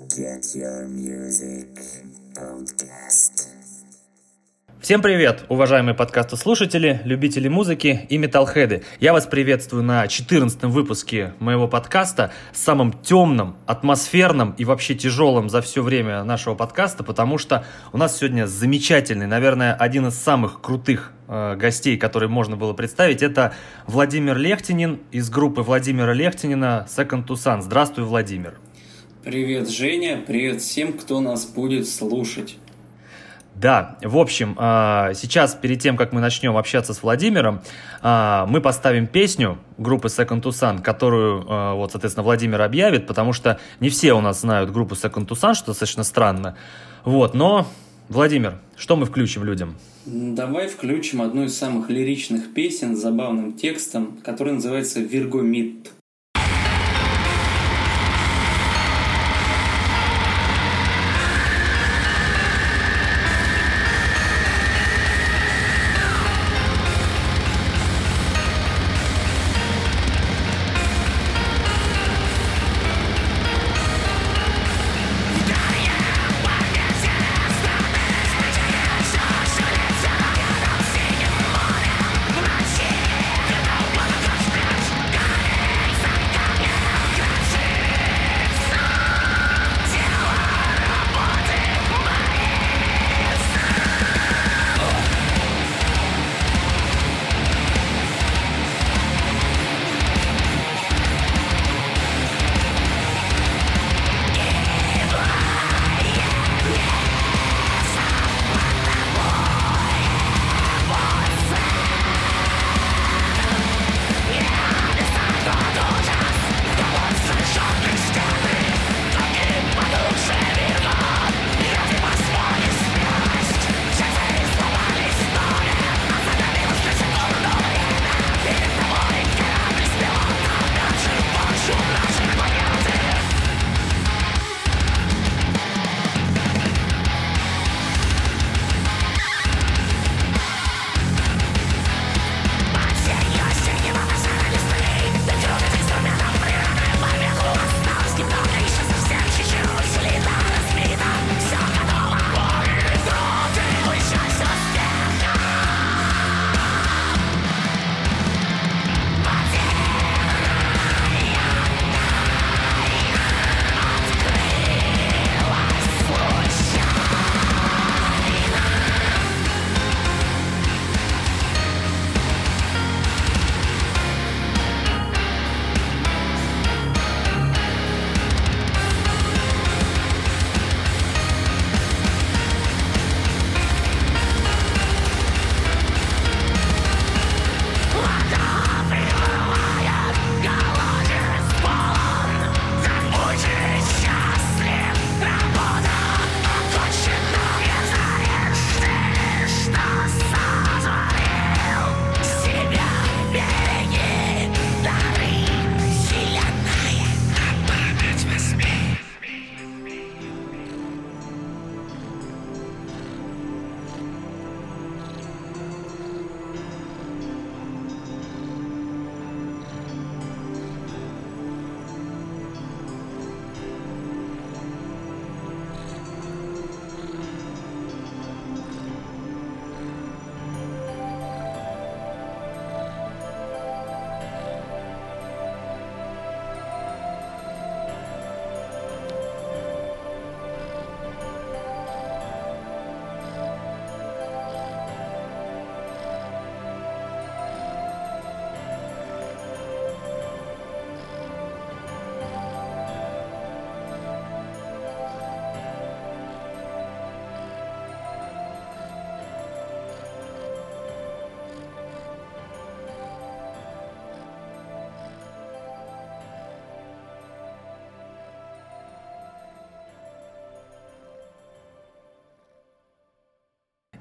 Get your music podcast. Всем привет, уважаемые подкастослушатели, любители музыки и металлхеды. Я вас приветствую на 14 выпуске моего подкаста, самым темным, атмосферным и вообще тяжелым за все время нашего подкаста, потому что у нас сегодня замечательный, наверное, один из самых крутых э, гостей, который можно было представить, это Владимир Лехтинин из группы Владимира Лехтинина Second to Sun. Здравствуй, Владимир. Привет, Женя, привет всем, кто нас будет слушать. Да, в общем, а, сейчас перед тем, как мы начнем общаться с Владимиром, а, мы поставим песню группы Second to Sun, которую, а, вот, соответственно, Владимир объявит, потому что не все у нас знают группу Second to Sun, что достаточно странно. Вот, но, Владимир, что мы включим людям? Давай включим одну из самых лиричных песен с забавным текстом, который называется «Вирго Мид».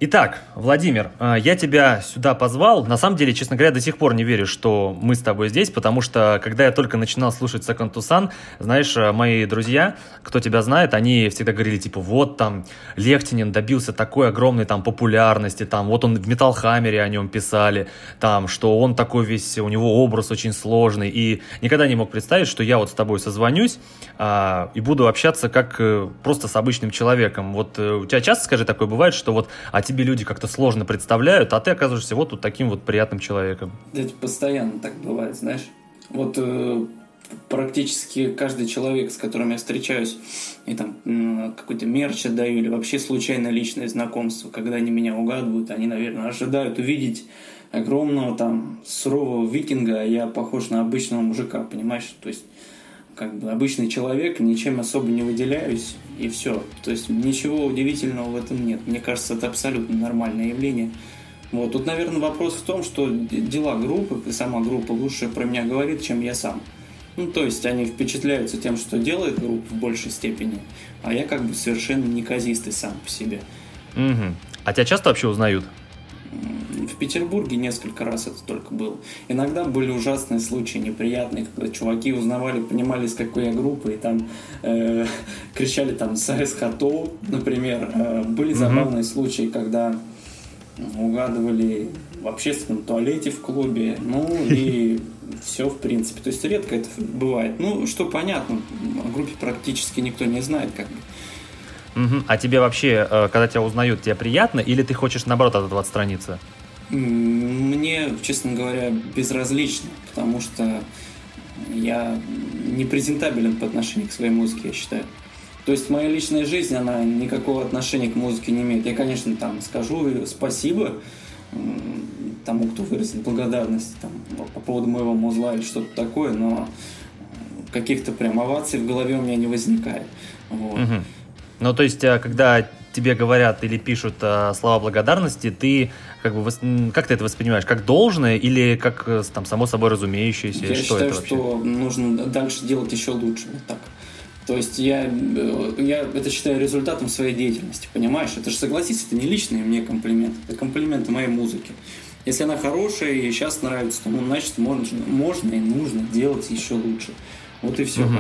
Итак, Владимир, э, я тебя сюда позвал. На самом деле, честно говоря, до сих пор не верю, что мы с тобой здесь, потому что, когда я только начинал слушать Second to Sun, знаешь, э, мои друзья, кто тебя знает, они всегда говорили, типа, вот там Лехтинин добился такой огромной там популярности, там, вот он в Hammer о нем писали, там, что он такой весь, у него образ очень сложный, и никогда не мог представить, что я вот с тобой созвонюсь а, и буду общаться как э, просто с обычным человеком. Вот у тебя часто, скажи, такое бывает, что вот, а тебе люди как-то сложно представляют, а ты оказываешься вот, вот таким вот приятным человеком. Это постоянно так бывает, знаешь. Вот э, практически каждый человек, с которым я встречаюсь, и там э, какой-то мерч отдаю, или вообще случайно личное знакомство, когда они меня угадывают, они, наверное, ожидают увидеть огромного там сурового викинга, а я похож на обычного мужика, понимаешь? То есть как бы обычный человек, ничем особо не выделяюсь, и все. То есть ничего удивительного в этом нет. Мне кажется, это абсолютно нормальное явление. Вот. Тут, наверное, вопрос в том, что дела группы, сама группа лучше про меня говорит, чем я сам. Ну, то есть они впечатляются тем, что делает группа в большей степени, а я как бы совершенно неказистый сам по себе. Угу. А тебя часто вообще узнают? В Петербурге несколько раз это только было. Иногда были ужасные случаи, неприятные, когда чуваки узнавали, понимали, с какой я группы, и там э, кричали там «Сайс Хато», например. Э, были забавные mm-hmm. случаи, когда угадывали в общественном туалете в клубе, ну и все в принципе. То есть редко это бывает. Ну, что понятно, о группе практически никто не знает, как бы. Угу. А тебе вообще, э, когда тебя узнают, тебе приятно или ты хочешь наоборот от этого отстраниться? Мне, честно говоря, безразлично, потому что я не презентабелен по отношению к своей музыке, я считаю. То есть моя личная жизнь, она никакого отношения к музыке не имеет. Я, конечно, там скажу спасибо тому, кто выразит благодарность там, по поводу моего музла или что-то такое, но каких-то прям оваций в голове у меня не возникает. Вот. Угу. Ну, то есть, э, когда тебе говорят или пишут э, слова благодарности, ты как бы как ты это воспринимаешь, как должное или как э, там само собой разумеющееся? Я что считаю, что нужно дальше делать еще лучше, вот так. То есть я, я это считаю результатом своей деятельности, понимаешь? Это же согласись, это не личные мне комплименты, это комплименты моей музыки. Если она хорошая и сейчас нравится, то ну, значит можно, можно и нужно делать еще лучше. Вот и все. Угу.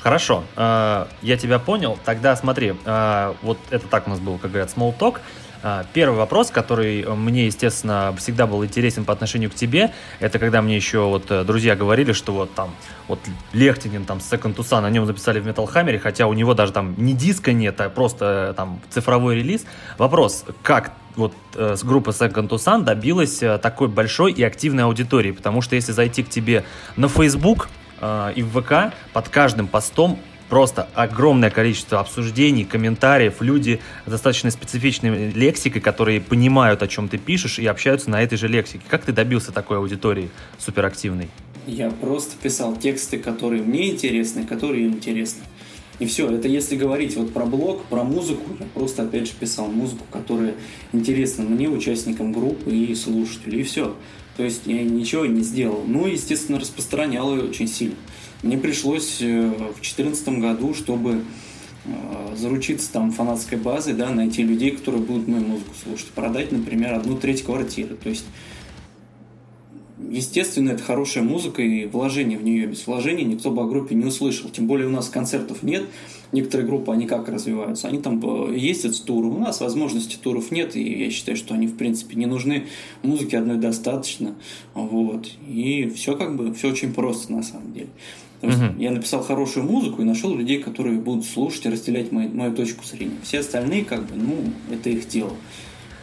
Хорошо, э, я тебя понял. Тогда смотри, э, вот это так у нас был, как говорят, small talk. Э, первый вопрос, который мне, естественно, всегда был интересен по отношению к тебе, это когда мне еще вот друзья говорили, что вот там, вот Лехтинин там с Second Sun, о нем записали в Metal Hammer, хотя у него даже там ни диска нет, а просто там цифровой релиз. Вопрос, как вот э, с группы Second to Sun добилась э, такой большой и активной аудитории, потому что если зайти к тебе на Facebook, э, и в ВК под каждым постом просто огромное количество обсуждений, комментариев, люди с достаточно специфичной лексикой, которые понимают, о чем ты пишешь и общаются на этой же лексике. Как ты добился такой аудитории суперактивной? Я просто писал тексты, которые мне интересны, которые им интересны. И все, это если говорить вот про блог, про музыку, я просто опять же писал музыку, которая интересна мне, участникам группы и слушателю, и все. То есть я ничего не сделал. Ну, естественно, распространял ее очень сильно. Мне пришлось э, в 2014 году, чтобы э, заручиться там фанатской базой, да, найти людей, которые будут мою музыку слушать, продать, например, одну треть квартиры. То есть естественно, это хорошая музыка и вложение в нее. Без вложения никто бы о группе не услышал. Тем более у нас концертов нет. Некоторые группы, они как развиваются? Они там э, ездят с туром. У нас возможности туров нет, и я считаю, что они, в принципе, не нужны. Музыки одной достаточно. Вот. И все как бы, все очень просто на самом деле. Uh-huh. я написал хорошую музыку и нашел людей, которые будут слушать и разделять мою, мою точку зрения. Все остальные, как бы, ну, это их дело.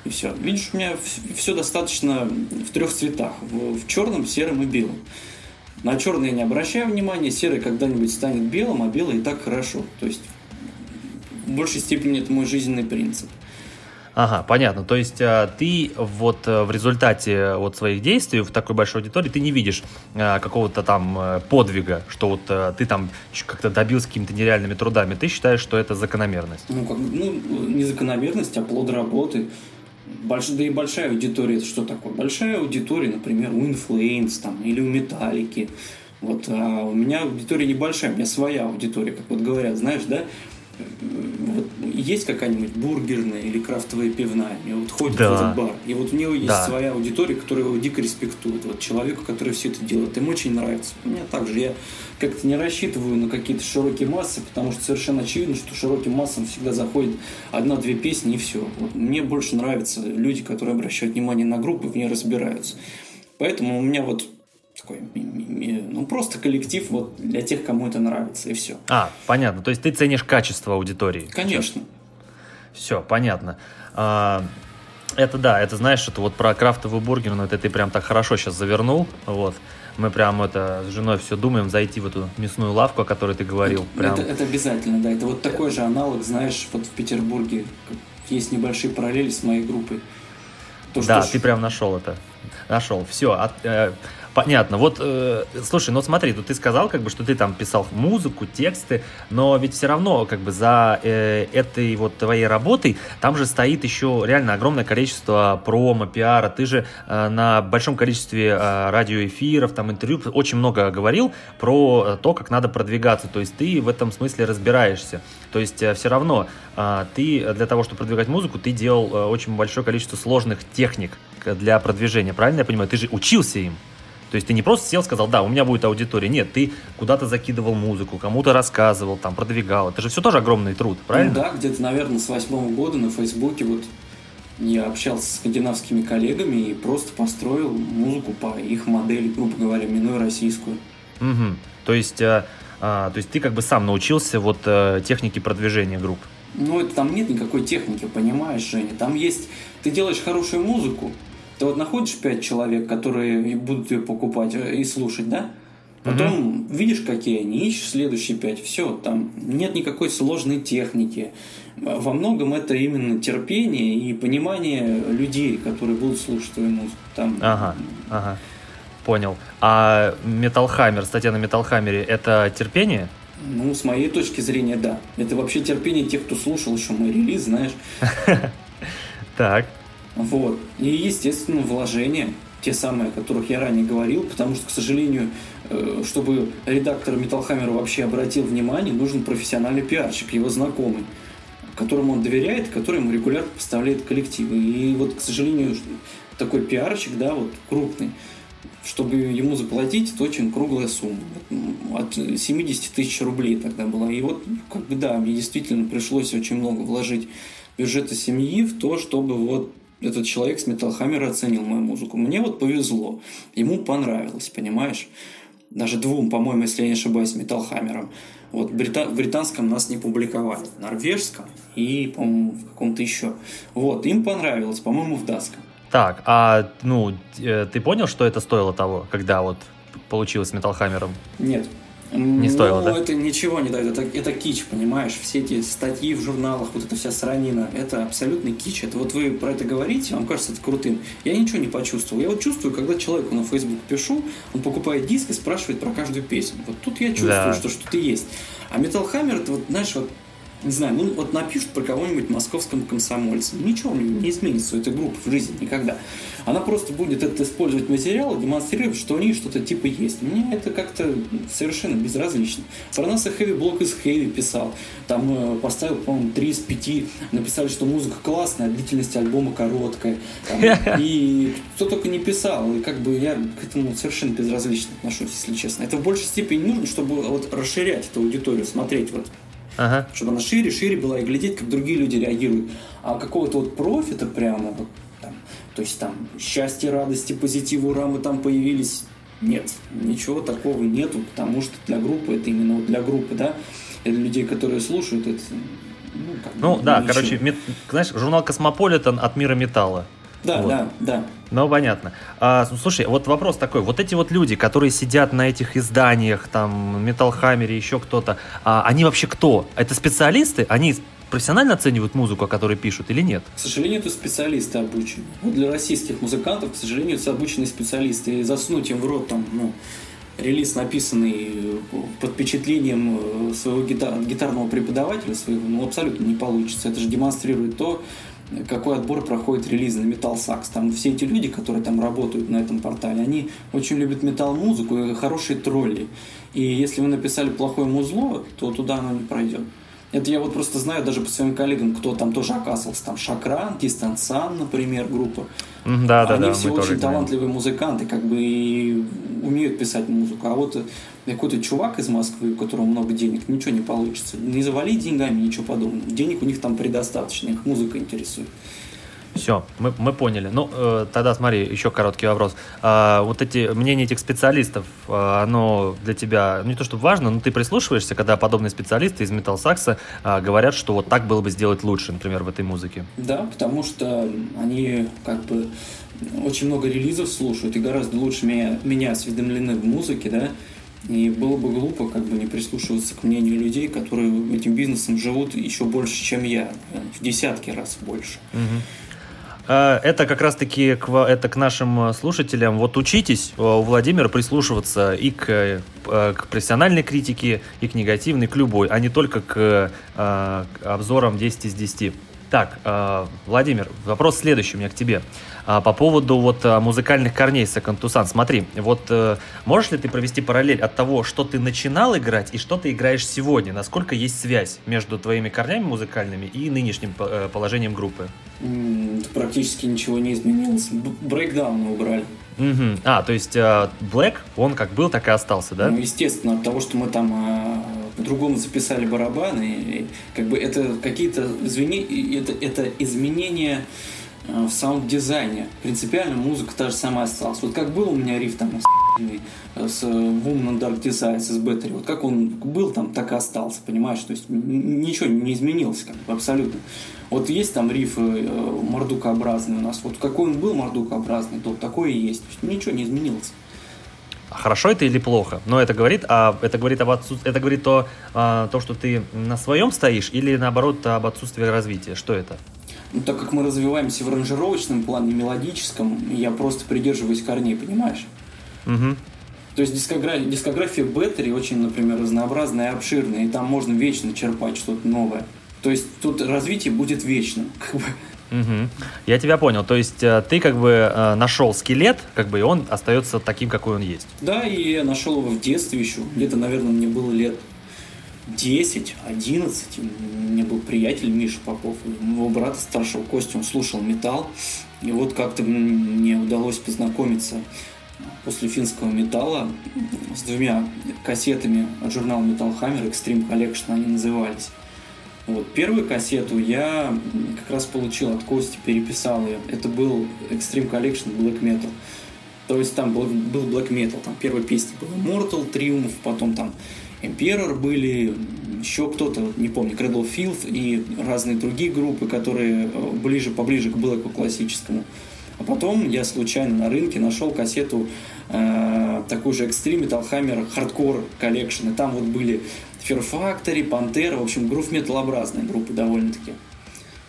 И все. Видишь, у меня все достаточно в трех цветах. В, черном, сером и белом. На черный я не обращаю внимания, серый когда-нибудь станет белым, а белый и так хорошо. То есть в большей степени это мой жизненный принцип. Ага, понятно. То есть а, ты вот э, в результате вот своих действий в такой большой аудитории ты не видишь а, какого-то там э, подвига, что вот ты там как-то добился какими-то нереальными трудами. Ты считаешь, что это закономерность? Ну, как, ну не закономерность, а плод работы. Больш, да и большая аудитория, это что такое? Большая аудитория, например, у Influence там, или у Металлики. Вот, а у меня аудитория небольшая, у меня своя аудитория, как вот говорят, знаешь, да? Вот есть какая-нибудь бургерная или крафтовая пивная, и вот ходит Да. в этот бар, и вот у него есть Да. своя аудитория, которая его дико респектует, вот человеку, который все это делает, им очень нравится. Мне также, я как-то не рассчитываю на какие-то широкие массы, потому что совершенно очевидно, что широким массам всегда заходит одна-две песни и все. Вот мне больше нравятся люди, которые обращают внимание на группу и в ней разбираются. Поэтому у меня вот такой, ну просто коллектив вот для тех, кому это нравится, и все. А, понятно. То есть ты ценишь качество аудитории. Конечно. Все, понятно. А, это да, это знаешь, это вот про крафтовый бургер, ну это ты прям так хорошо сейчас завернул, вот. Мы прям это с женой все думаем зайти в эту мясную лавку, о которой ты говорил. Прям. Это, это обязательно, да. Это вот такой же аналог, знаешь, вот в Петербурге есть небольшие параллели с моей группой. То, да, что ты прям нашел это. Нашел. Все, понятно. Вот, э, слушай, ну смотри, тут ты сказал, как бы, что ты там писал музыку, тексты, но ведь все равно, как бы, за э, этой вот твоей работой там же стоит еще реально огромное количество промо, пиара. Ты же э, на большом количестве э, радиоэфиров, там интервью очень много говорил про э, то, как надо продвигаться. То есть ты в этом смысле разбираешься. То есть э, все равно э, ты для того, чтобы продвигать музыку, ты делал э, очень большое количество сложных техник к- для продвижения. Правильно я понимаю? Ты же учился им. То есть ты не просто сел, сказал, да, у меня будет аудитория. Нет, ты куда-то закидывал музыку, кому-то рассказывал, там, продвигал. Это же все тоже огромный труд, правильно? Ну да, где-то, наверное, с восьмого года на Фейсбуке вот я общался с скандинавскими коллегами и просто построил музыку по их модели, грубо говоря, минуя российскую. Мгм. То есть, э, а, то есть ты как бы сам научился вот э, технике продвижения групп. Ну, это там нет никакой техники, понимаешь, Женя? Там есть... Ты делаешь хорошую музыку, ты вот находишь пять человек, которые будут ее покупать э, и слушать, да? Потом видишь, какие они, ищешь следующие пять. Все, там нет никакой сложной техники. Во многом это именно терпение и понимание людей, которые будут слушать твою музыку. Там, Ага, ага. Понял. А Hammer, статья на Hammer, это терпение? Ну, с моей точки зрения, да. Это вообще терпение тех, кто слушал еще мой релиз, знаешь. Так. Вот. И, естественно, вложения, те самые, о которых я ранее говорил, потому что, к сожалению, э, чтобы редактор Металлхаммера вообще обратил внимание, нужен профессиональный пиарщик, его знакомый, которому он доверяет, который ему регулярно поставляет коллективы. И вот, к сожалению, такой пиарщик, да, вот крупный, чтобы ему заплатить, это очень круглая сумма. От 70 тысяч рублей тогда была. И вот, как бы, да, мне действительно пришлось очень много вложить бюджета семьи в то, чтобы вот этот человек с Металлхаммера оценил мою музыку. Мне вот повезло. Ему понравилось, понимаешь? Даже двум, по-моему, если я не ошибаюсь, Металлхаммером. Вот брита- в британском нас не публиковали. В норвежском и, по-моему, в каком-то еще. Вот, им понравилось, по-моему, в датском. Так, а ну, э, ты понял, что это стоило того, когда вот получилось с Hammer'ом? Нет. Не стоило, ну, да? это ничего не дает. Это, это кич, понимаешь? Все эти статьи в журналах, вот эта вся сранина, это абсолютный кич. Это вот вы про это говорите, вам кажется это крутым. Я ничего не почувствовал. Я вот чувствую, когда человеку на Facebook пишу, он покупает диск и спрашивает про каждую песню. Вот тут я чувствую, Да. что что-то есть. А Metal Hammer, это вот, знаешь, вот не знаю, ну вот напишут про кого-нибудь московском комсомольце. Ничего не, не изменится у этой группы в жизни никогда. Она просто будет этот использовать материал, демонстрировать, что у нее что-то типа есть. Мне это как-то совершенно безразлично. Про нас и Heavy Block из Heavy писал. Там э, поставил, по-моему, 3 из 5. Написали, что музыка классная, а длительность альбома короткая. Там, и кто только не писал. И как бы я к этому совершенно безразлично отношусь, если честно. Это в большей степени нужно, чтобы вот расширять эту аудиторию, смотреть вот Ага. чтобы она шире, шире была и глядеть, как другие люди реагируют. А какого-то вот профита прямо, вот, там, то есть там счастье, радости, позитив, ура, мы там появились. Нет, ничего такого нету, потому что для группы, это именно вот для группы, да, для людей, которые слушают, это, ну, Ну да, ничего. короче, мет- знаешь, журнал Космополитен от мира металла. Да, вот. да, да. Ну, понятно. А, с- слушай, вот вопрос такой. Вот эти вот люди, которые сидят на этих изданиях, там, Metal Hammer е, еще кто-то, а, они вообще кто? Это специалисты? Они профессионально оценивают музыку, о которой пишут, или нет? К сожалению, это специалисты обучены. Вот для российских музыкантов, к сожалению, это обученные специалисты. И засунуть им в рот там, ну, релиз, написанный э, под впечатлением э, своего гита- гитарного преподавателя своего, ну, абсолютно не получится. Это же демонстрирует то, какой отбор проходит релиз на Metal Sax. Там все эти люди, которые там работают на этом портале, они очень любят метал-музыку и хорошие тролли. И если вы написали плохое музло, то туда оно не пройдет. Это я вот просто знаю даже по своим коллегам, кто там тоже оказывался. Там Шакран, Дистансан, например, группа. Да, да, Они да. все очень знаем. талантливые музыканты, как бы и умеют писать музыку. А вот какой-то чувак из Москвы, у которого много денег, ничего не получится. Не завали деньгами, ничего подобного. Денег у них там предостаточно, их музыка интересует. Все, мы, мы поняли. Ну, э, тогда смотри, еще короткий вопрос. А, вот эти мнения этих специалистов, а, оно для тебя ну, не то чтобы важно, но ты прислушиваешься, когда подобные специалисты из Metal Sax а, говорят, что вот так было бы сделать лучше, например, в этой музыке. Да, потому что они как бы очень много релизов слушают и гораздо лучше меня, меня осведомлены в музыке, да, и было бы глупо как бы не прислушиваться к мнению людей, которые этим бизнесом живут еще больше, чем я, в десятки раз больше. Э, Это как раз-таки к, это к нашим э, слушателям. Вот учитесь э, у Владимира прислушиваться и к, э, к профессиональной критике, и к негативной, к любой, а не только к, э, к обзорам 10 из 10. Так, э, Владимир, вопрос следующий у меня к тебе. А, По поводу вот э, музыкальных корней Second Tucson. Смотри, вот э, можешь ли ты провести параллель от того, что ты начинал играть и что ты играешь сегодня? Насколько есть связь между твоими корнями музыкальными и нынешним э, положением группы? Практически ничего не изменилось. Брейкдауны убрали. Мгм. А, то есть э, Black, он как был, так и остался, да? Ну, естественно, от того, что мы там а, по-другому записали барабаны, и, как бы это какие-то извини... и это, это изменения а, в саунд-дизайне. Принципиально музыка та же самая осталась. Вот как был у меня риф там охуенный, э, с э, Woman Dark Desires из Battery, вот как он был там, так и остался, понимаешь? То есть ничего не изменилось как абсолютно. Вот есть там риф э, мордукообразный у нас, вот какой он был мордукообразный, то такой и есть. То есть ничего не изменилось. Хорошо это или плохо? Но это говорит, а это говорит об отсут- это говорит то, а, то, что ты на своем стоишь, или наоборот об отсутствии развития? Что это? Ну, так как мы развиваемся в аранжировочном плане, мелодическом, я просто придерживаюсь корней, понимаешь? Мгм. То есть дискография, дискография Беттери очень, например, разнообразная и обширная, и там можно вечно черпать что-то новое. То есть тут развитие будет вечным. Как бы. Мгм. Я тебя понял. То есть э, ты как бы э, нашел скелет, как бы и он остается таким, какой он есть. Да, и я нашел его в детстве еще. Где-то, наверное, мне было лет 10, 11. У меня был приятель Миша Попов. У моего брата старшего Костя, он слушал металл. И вот как-то мне удалось познакомиться после финского металла с двумя кассетами от журнала Metal Hammer Extreme Collection они назывались. Вот, первую кассету я как раз получил от Кости, переписал ее. Это был Extreme Collection Black Metal. То есть там был, был Black Metal, там первой песни была Mortal, Triumph, потом там Emperor были, еще кто-то, не помню, Cradle Filth и разные другие группы, которые э, ближе, поближе к Блэку классическому. А потом я случайно на рынке нашел кассету э, такую же Extreme Metal Hammer Hardcore Collection. И там вот были Fear Factory, Pantera, в общем, грув металлообразные группы довольно-таки.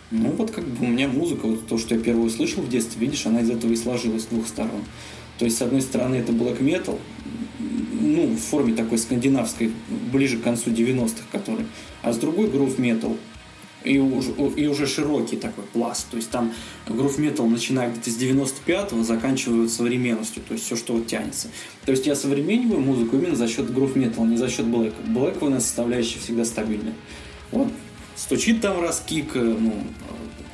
Ну, вот как бы у меня музыка, вот то, что я первую услышал в детстве, видишь, она из этого и сложилась с двух сторон. То есть, с одной стороны, это black metal, ну, в форме такой скандинавской, ближе к концу 90-х, который, а с другой грув метал, и уже, и уже широкий такой пласт. То есть там грув метал начиная где-то с 95-го, заканчивает современностью, то есть все, что вот тянется. То есть я современниваю музыку именно за счет грув метал, не за счет блэка. Блэковая составляющая всегда стабильная. Вот стучит там раз кик, э, ну,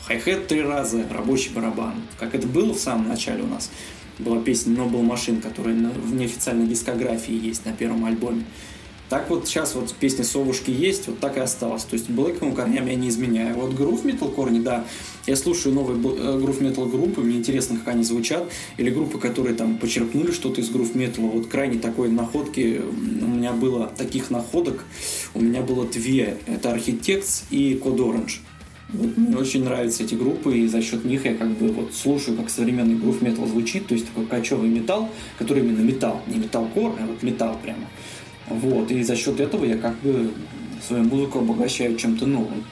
хай-хет три раза, рабочий барабан. Как это было в самом начале у нас. Была песня Noble Machine, которая на- в неофициальной дискографии есть на первом альбоме. Так вот сейчас вот песня «Совушки» есть, вот так и осталось. То есть блэковым корням я не изменяю. Вот грув метал корни, да, я слушаю новые грув метал группы, мне интересно, как они звучат. Или группы, которые там почерпнули что-то из грув металла. Вот крайне такой находки у меня было, таких находок у меня было две. Это Architects и Code Orange. Вот мне очень нравятся эти группы, и за счет них я как бы вот слушаю, как современный грув метал звучит, то есть такой кочевый металл, который именно металл, не металкор, а вот металл прямо. Вот, и за счет этого я как бы свою музыку обогащаю чем-то новым.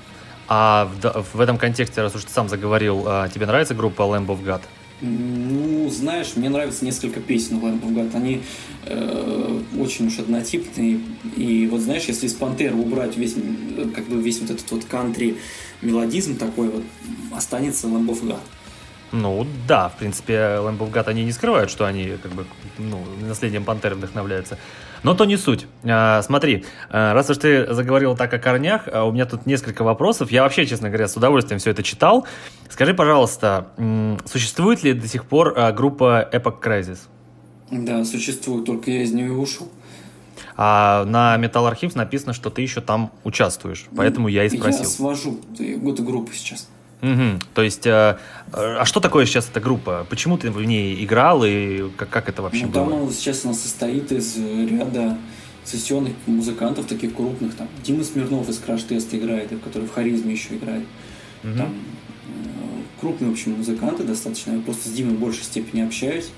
А в, в этом контексте, раз уж ты сам заговорил, а, тебе нравится группа Lamb of God? Ну, знаешь, мне нравится несколько песен Lamb of God. Они э, очень уж однотипные. И вот знаешь, если из Пантеры убрать весь, э, как бы весь вот этот вот кантри мелодизм такой вот, останется Lamb of God. Ну да, в принципе, Lamb of God, они не скрывают, что они как бы ну, наследием Пантеры вдохновляются. Но то не суть. А, смотри, а, раз уж ты заговорил так о корнях, а у меня тут несколько вопросов. Я вообще, честно говоря, с удовольствием все это читал. Скажи, пожалуйста, существует ли до сих пор группа Epoch Crisis? Да, существует, только я из нее ушел. А на Metal Archives написано, что ты еще там участвуешь, поэтому я и спросил. Я свожу эту группу сейчас. Угу. То есть, э, а что такое сейчас эта группа? Почему ты в ней играл и как, как это вообще ну, было? Там сейчас она состоит из ряда сессионных музыкантов, таких крупных. Там Дима Смирнов из Краш Теста играет, который в Харизме еще играет. Угу. Там э, крупные, в общем, музыканты достаточно. Я просто с Димой в большей степени общаюсь.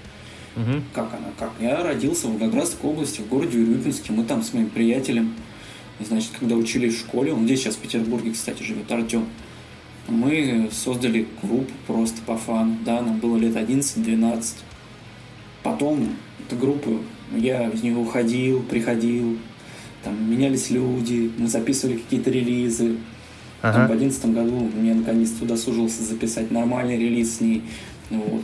Угу. Как она? Как? Я родился в Волгоградской области, в городе Урюпинске. Мы там с моим приятелем, значит, когда учились в школе, он здесь сейчас в Петербурге, кстати, живет, Артем мы создали группу просто по фану, да, нам было лет 11-12. Потом эта группа, я из нее уходил, приходил, там менялись люди, мы записывали какие-то релизы. Ага. Там, в 2011 году мне наконец-то удосужился записать нормальный релиз с ней. Вот.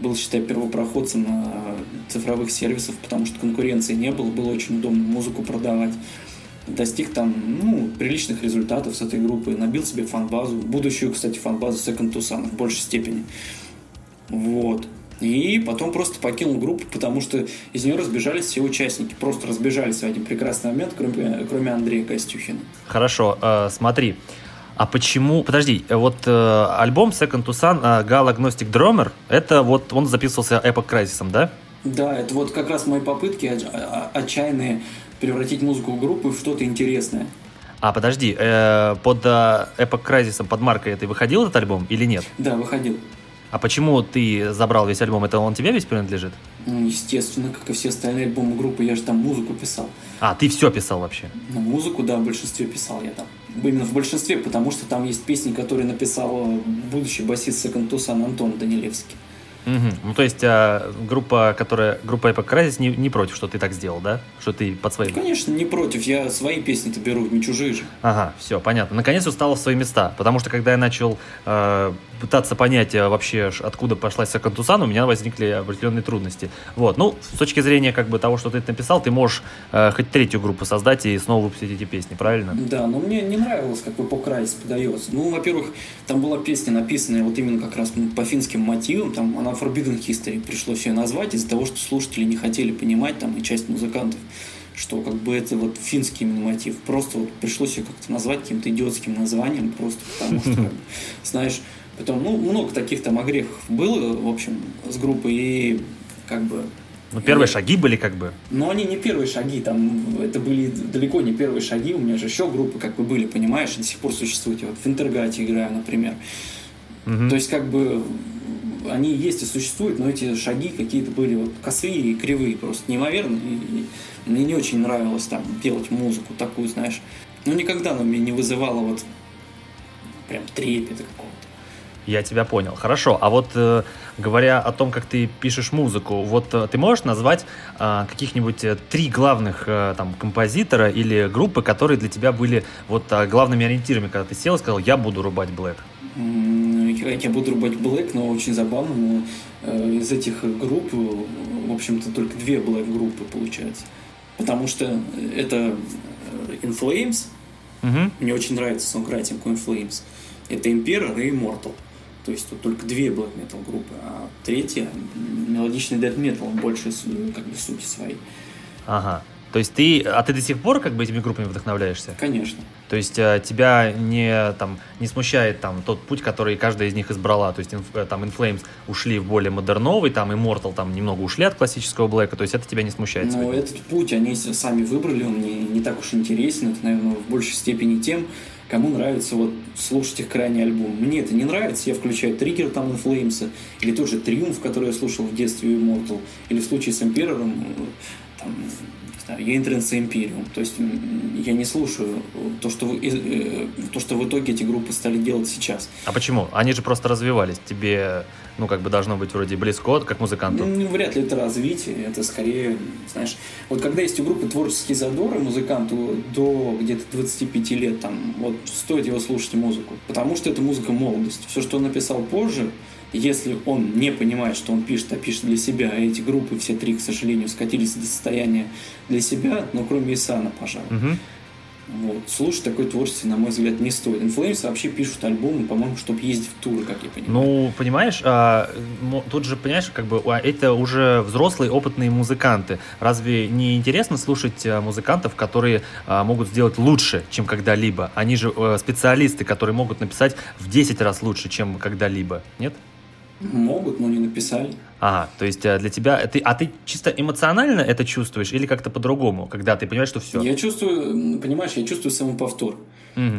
Был, считай, первопроходцем на цифровых сервисах, потому что конкуренции не было, было очень удобно музыку продавать достиг там, ну, приличных результатов с этой группой, набил себе фан-базу, будущую, кстати, фан-базу Second Tucson в большей степени. Вот. И потом просто покинул группу, потому что из нее разбежались все участники. Просто разбежались в один прекрасный момент, кроме, кроме Андрея Костюхина. Хорошо, э, смотри. А почему... Подожди, вот э, альбом Second Tucson э, Gala Agnostic Drummer, это вот он записывался Epoch Crisis, да? Да, это вот как раз мои попытки отчаянные превратить музыку в группу в что-то интересное. А, подожди, э, под э, Epoch Crisis, под маркой этой выходил этот альбом или нет? Да, выходил. А почему ты забрал весь альбом? Это он тебе весь принадлежит? Ну, естественно, как и все остальные альбомы группы, я же там музыку писал. А, ты все писал вообще? Ну, музыку, да, в большинстве писал я там. Именно в большинстве, потому что там есть песни, которые написал будущий басист Tucson Антон Данилевский. Угу. Ну, то есть а, группа, которая группа Epoch Crisis не, не против, что ты так сделал, да? Что ты под своим. Конечно, не против. Я свои песни-то беру, не чужие же. Ага, все, понятно. Наконец устала в свои места. Потому что когда я начал э, пытаться понять а, вообще, откуда пошла Second Tucson, у меня возникли определенные трудности. Вот. Ну, с точки зрения как бы того, что ты написал, ты можешь э, хоть третью группу создать и снова выпустить эти песни, правильно? Да, но мне не нравилось, как Epoch Crisis подается. Ну, во-первых, там была песня, написанная вот именно как раз по финским мотивам. Там она Forbidden History пришлось ее назвать из-за того, что слушатели не хотели понимать, там и часть музыкантов, что как бы это вот финский именно мотив. Просто вот пришлось ее как-то назвать каким-то идиотским названием, просто потому что, как знаешь, потом, ну, много таких там огрехов было, в общем, с группой, и как бы ну, первые и, шаги были как бы. Но они не первые шаги, там это были далеко не первые шаги. У меня же еще группы как бы были, понимаешь, до сих пор существуют. Я вот в Интергате играю, например. Угу. То есть, как бы они есть и существуют, но эти шаги какие-то были вот косые и кривые, просто неимоверно. И, и мне не очень нравилось там делать музыку такую, знаешь. Ну, никогда она мне не вызывала вот прям трепета какого-то. Я тебя понял. Хорошо. А вот э, говоря о том, как ты пишешь музыку, вот э, ты можешь назвать э, каких-нибудь э, три главных э, там композитора или группы, которые для тебя были вот э, главными ориентирами, когда ты сел и сказал, я буду рубать блэк? Я буду рубать Black, но очень забавно, но э, из этих групп, в общем-то, только две Black группы получается. Потому что это э, In Flames, угу. мне очень нравится сонграйтинг In Flames, это Emperor и Immortal. То есть тут только две black metal группы, а третья мелодичный death metal больше как бы сути своей. Ага. То есть ты, а ты до сих пор как бы этими группами вдохновляешься? Конечно. То есть э, тебя не, там, не смущает там, тот путь, который каждая из них избрала. То есть э, там Inflames ушли в более модерновый, там Immortal там немного ушли от классического Блэка. То есть это тебя не смущает? Ну, этот путь они сами выбрали, он мне не так уж интересен. Это, наверное, в большей степени тем, кому нравится вот слушать их крайний альбом. Мне это не нравится, я включаю триггер там Inflames, или тот же Триумф, который я слушал в детстве Immortal, или в случае с Emperor, там, я Entrance Imperium. То есть я не слушаю то, что, вы, э, то, что в итоге эти группы стали делать сейчас. А почему? Они же просто развивались. Тебе, ну, как бы должно быть вроде близко, как музыканту. Ну, вряд ли это развитие. Это скорее, знаешь, вот когда есть у группы творческие задоры музыканту до где-то 25 лет, там, вот стоит его слушать музыку. Потому что это музыка молодости. Все, что он написал позже, если он не понимает, что он пишет, а пишет для себя, а эти группы, все три, к сожалению, скатились до состояния для себя, но кроме Исана, пожалуй. Мгм. Вот. Слушать такое творчество, на мой взгляд, не стоит. Inflames вообще пишут альбомы, по-моему, чтобы ездить в туры, как я понимаю. Ну, понимаешь, а, тут же, понимаешь, как бы а, это уже взрослые, опытные музыканты. Разве не интересно слушать а, музыкантов, которые а, могут сделать лучше, чем когда-либо? Они же э, специалисты, которые могут написать в 10 раз лучше, чем когда-либо, нет? Могут, но не написали. Ага, то есть а, для тебя, ты, а ты чисто эмоционально это чувствуешь или как-то по-другому, когда ты понимаешь, что все? Я чувствую, понимаешь, я чувствую самоповтор.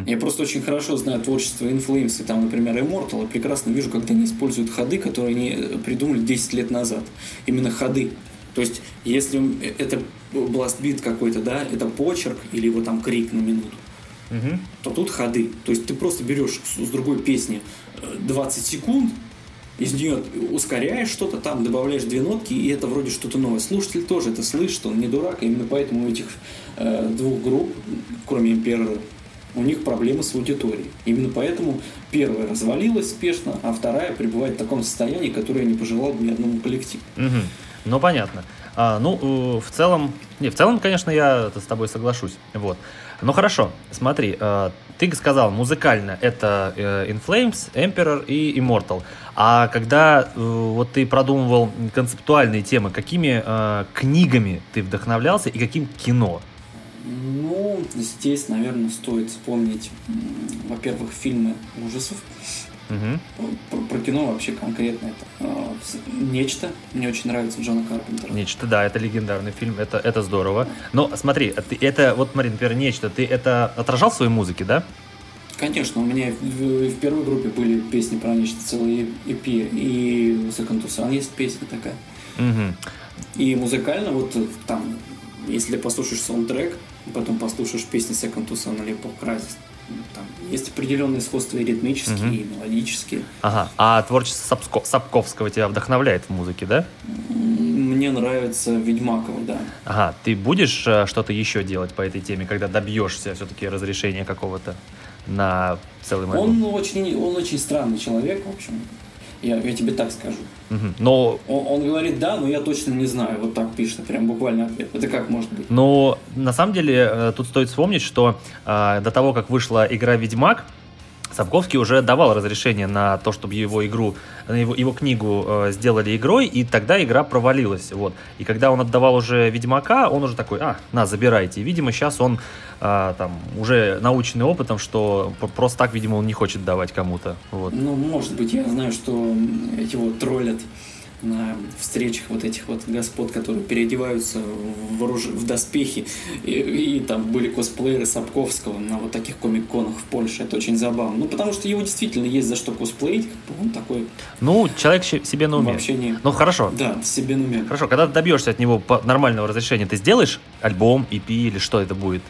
Я просто очень хорошо знаю творчество Inflames, и там, например, Immortal, и прекрасно вижу, когда они используют ходы, которые они э, придумали 10 лет назад. Именно ходы. То есть, если э, это бластбит какой-то, да, это почерк или его там крик на минуту, то тут ходы. То есть ты просто берешь с, другой песни э, 20 секунд, из нее ускоряешь что-то там, добавляешь две нотки, и это вроде что-то новое. Слушатель тоже это слышит, он не дурак, и именно поэтому у этих э, двух групп, кроме Императора, у них проблемы с аудиторией. Именно поэтому первая развалилась спешно, а вторая пребывает в таком состоянии, которое не пожелал ни одному коллективу. Мгм. Ну, понятно. А, ну, э, в целом, не, в целом, конечно, я с тобой соглашусь. Вот. Ну, хорошо, смотри, э, ты сказал, музыкально это э, In Flames, Emperor и Immortal. А когда э, вот ты продумывал концептуальные темы, какими книгами ты вдохновлялся и каким кино? Ну, здесь, наверное, стоит вспомнить, во-первых, фильмы ужасов. Мгм. Про, про кино вообще конкретно это э, нечто. Мне очень нравится Джона Карпентера. Нечто, да, это легендарный фильм, это, это здорово. Но смотри, а ты, это, вот смотри, например, нечто, ты это отражал в своей музыке, да? Конечно, у меня в, в первой группе были песни про нечто, целые EP, и Second to Sun есть песня такая. Мгм. И музыкально, вот э, там, если послушаешь саундтрек, потом послушаешь песни Second to Sun или Pop Crisis, там есть определенные сходства и ритмические, Мгм. и мелодические. Ага, а творчество Сапско- Сапковского тебя вдохновляет в музыке, да? Мне нравится Ведьмакова, да. Ага, ты будешь э, что-то еще делать по этой теме, когда добьешься все-таки разрешения какого-то на целый альбом? Он очень, он очень странный человек, в общем. Я, я тебе так скажу. Но, Он, он говорит да, но я точно не знаю. Вот так пишет, прям буквально ответ. Это как может быть? но на самом деле э, тут стоит вспомнить, что э, до того, как вышла игра «Ведьмак», Сапковский уже давал разрешение на то, чтобы его игру, его, его книгу э, сделали игрой, и тогда игра провалилась. Вот. И когда он отдавал уже Ведьмака, он уже такой, а, на, забирайте. И, видимо, сейчас он э, там уже наученный опытом, что просто так, видимо, он не хочет давать кому-то. Вот. Ну, может быть, я знаю, что эти вот троллят на встречах вот этих вот господ, которые переодеваются в, вооруж- в доспехи, и, и там были косплееры Сапковского на вот таких комик-конах в Польше. Это очень забавно. Ну, потому что его действительно есть за что косплеить, он такой Ну, человек себе на уме. вообще не... Ну, хорошо. Да, себе на уме. Хорошо, когда ты добьешься от него нормального разрешения, ты сделаешь альбом, EP или что это будет?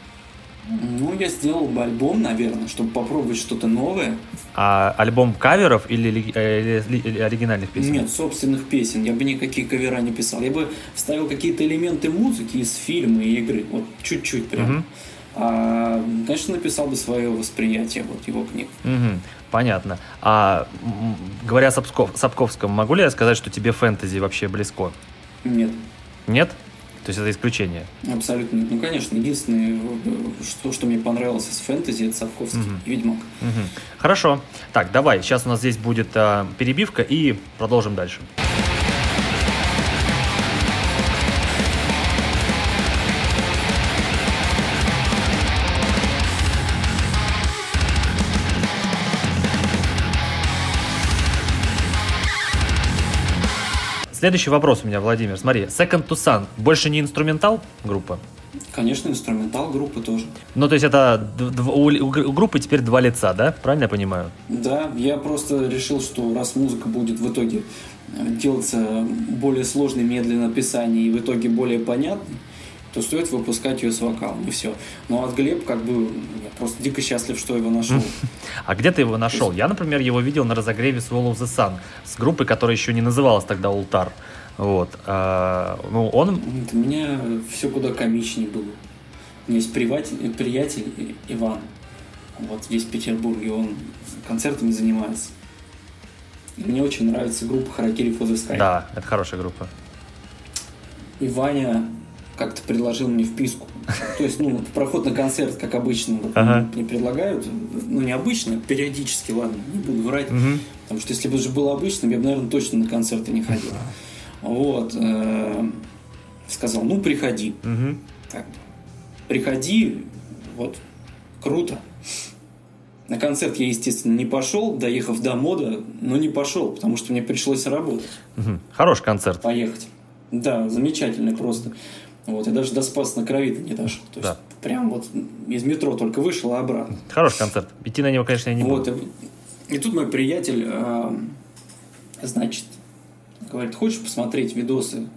Ну, я сделал бы альбом, наверное, чтобы попробовать что-то новое. А альбом каверов или, ли- э, или- или оригинальных песен? Нет, собственных песен. Я бы никакие кавера не писал. Я бы вставил какие-то элементы музыки из фильма и игры. Вот чуть-чуть прям. Мгм. А, конечно, написал бы свое восприятие вот его книг. Мгм, понятно. А говоря о Сапсков- Сапковском, могу ли я сказать, что тебе фэнтези вообще близко? Нет, Нет? То есть это исключение? абсолютно. Ну, конечно, единственное, э, что, что мне понравилось из фэнтези, это Сапковский и Ведьмак. Мгм. Хорошо. Так, давай, сейчас у нас здесь будет а, перебивка и продолжим дальше. Следующий вопрос у меня, Владимир. Смотри, Second to Sun больше не инструментал группа? Конечно, инструментал группы тоже. Ну, то есть это у, у гр- у группы теперь два лица, да? Правильно я понимаю? Да, я просто решил, что раз музыка будет в итоге э, делаться более сложной, медленно написании и в итоге более понятной, то стоит выпускать ее с вокалом, и все. Ну, а Глеб, как бы, я просто дико счастлив, что его нашел. А где ты его нашел? Я, например, его видел на разогреве с Wall of the Sun с группой, которая еще не называлась тогда Ултар. Вот. А, ну, он... У меня все куда комичнее было. У меня есть приятель И- Иван, вот здесь в Петербурге, он концертами занимается. Мне очень нравится группа Харакири for the Sky. Да, это хорошая группа. И Ваня как-то предложил мне вписку. То есть, ну, проход на концерт, как обычно, Ага. мне предлагают. Ну, не обычно, периодически, ладно, не буду врать. Мгм. Потому что если бы это же было обычным, я бы, наверное, точно на концерты не ходил. Вот. э, Сказал, ну, приходи. Так, приходи, вот, круто. На концерт я, естественно, не пошел, доехав до мода, но не пошел, потому что мне пришлось работать, Мгм. Хороший концерт. поехать. Да, замечательный просто. Вот, я даже до Спаса на крови не дошел. То есть, Да. прям вот из метро только вышел, а обратно. Хороший концерт. Идти на него, конечно, я не Вот, буду. и, и тут мой приятель, а, значит, говорит, хочешь посмотреть видосы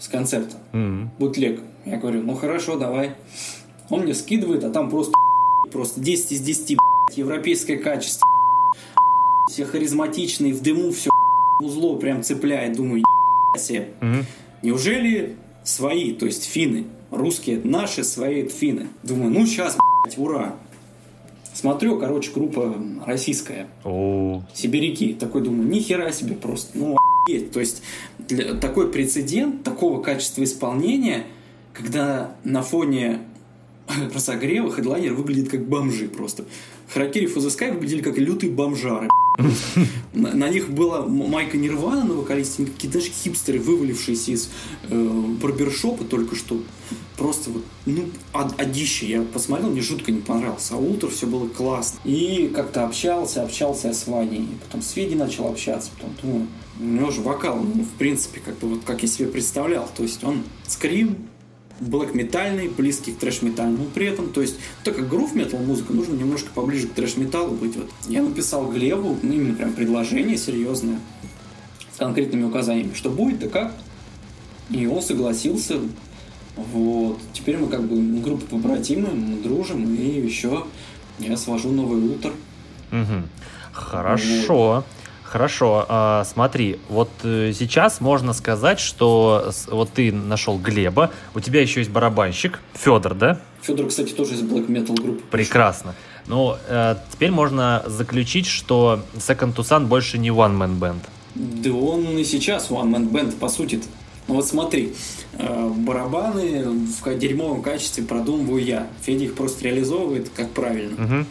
с концерта? Мгм. бутлег. Я говорю, ну хорошо, давай. Он мне скидывает, а там просто просто 10 из 10 блядь, европейское качество. Все харизматичные, в дыму все узло прям цепляет. Думаю, «Ебать себе. Мгм. Неужели свои, то есть финны, русские, наши, свои это финны. Думаю, ну сейчас, ура. Смотрю, короче, группа российская. О, Сибиряки. Такой думаю, ни хера себе просто, ну охуеть. То есть для- такой прецедент, такого качества исполнения, когда на фоне разогрева хедлайнер выглядит как бомжи просто. Харакири Фузаскай выглядели как лютые бомжары. На, них была майка Нирвана на вокалисте, какие-то хипстеры, вывалившиеся из э, барбершопа только что. Просто вот, ну, од- одище. Я посмотрел, мне жутко не понравился. А утро все было классно. И как-то общался, общался я с Ваней. Потом с Федей начал общаться. Потом думаю, у него же вокал, ну, в принципе, как бы вот как я себе представлял. То есть он скрим, блэк-метальный, близкий к трэш-металлу, но при этом, то есть, так как грув-метал музыка, нужно немножко поближе к трэш-металлу быть. Вот. Я написал Глебу, ну, именно прям предложение серьезное, с конкретными указаниями, что будет, да как. И он согласился. Вот. Теперь мы как бы группа побратимы, мы дружим, и еще я свожу новый утр. Мгм. Хорошо. Хорошо, А, смотри, вот э, сейчас можно сказать, что с- вот ты нашел Глеба, у тебя еще есть барабанщик, Федор, да? Федор, кстати, тоже из black metal группы. Прекрасно. Ну, э, теперь можно заключить, что Second to Sun больше не one man band. Да он и сейчас one man band, по сути -то. Ну вот смотри, э, барабаны в дерьмовом качестве продумываю я. Федя их просто реализовывает, как правильно. Мгм.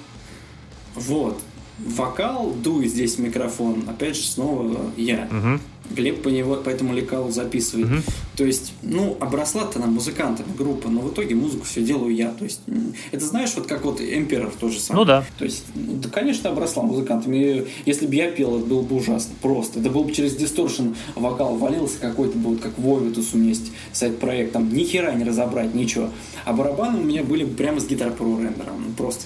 Вот. Вокал, дует здесь микрофон, опять же, снова я. Мгм. Глеб по него, по этому лекалу записывает. Мгм. То есть, ну, обросла-то нам музыкантами группа, но в итоге музыку все делаю я. То есть, это знаешь, вот как вот Emperor тоже самое. Ну да. То есть, да, конечно, обросла музыкантами. Если бы я пел, это было бы ужасно. Просто. Это был бы через дисторшн вокал валился какой-то бы, вот как Вовитус вместе сайт-проект. Там ни хера не разобрать, ничего. А барабаны у меня были бы прямо с гитар про рендером. Ну, просто.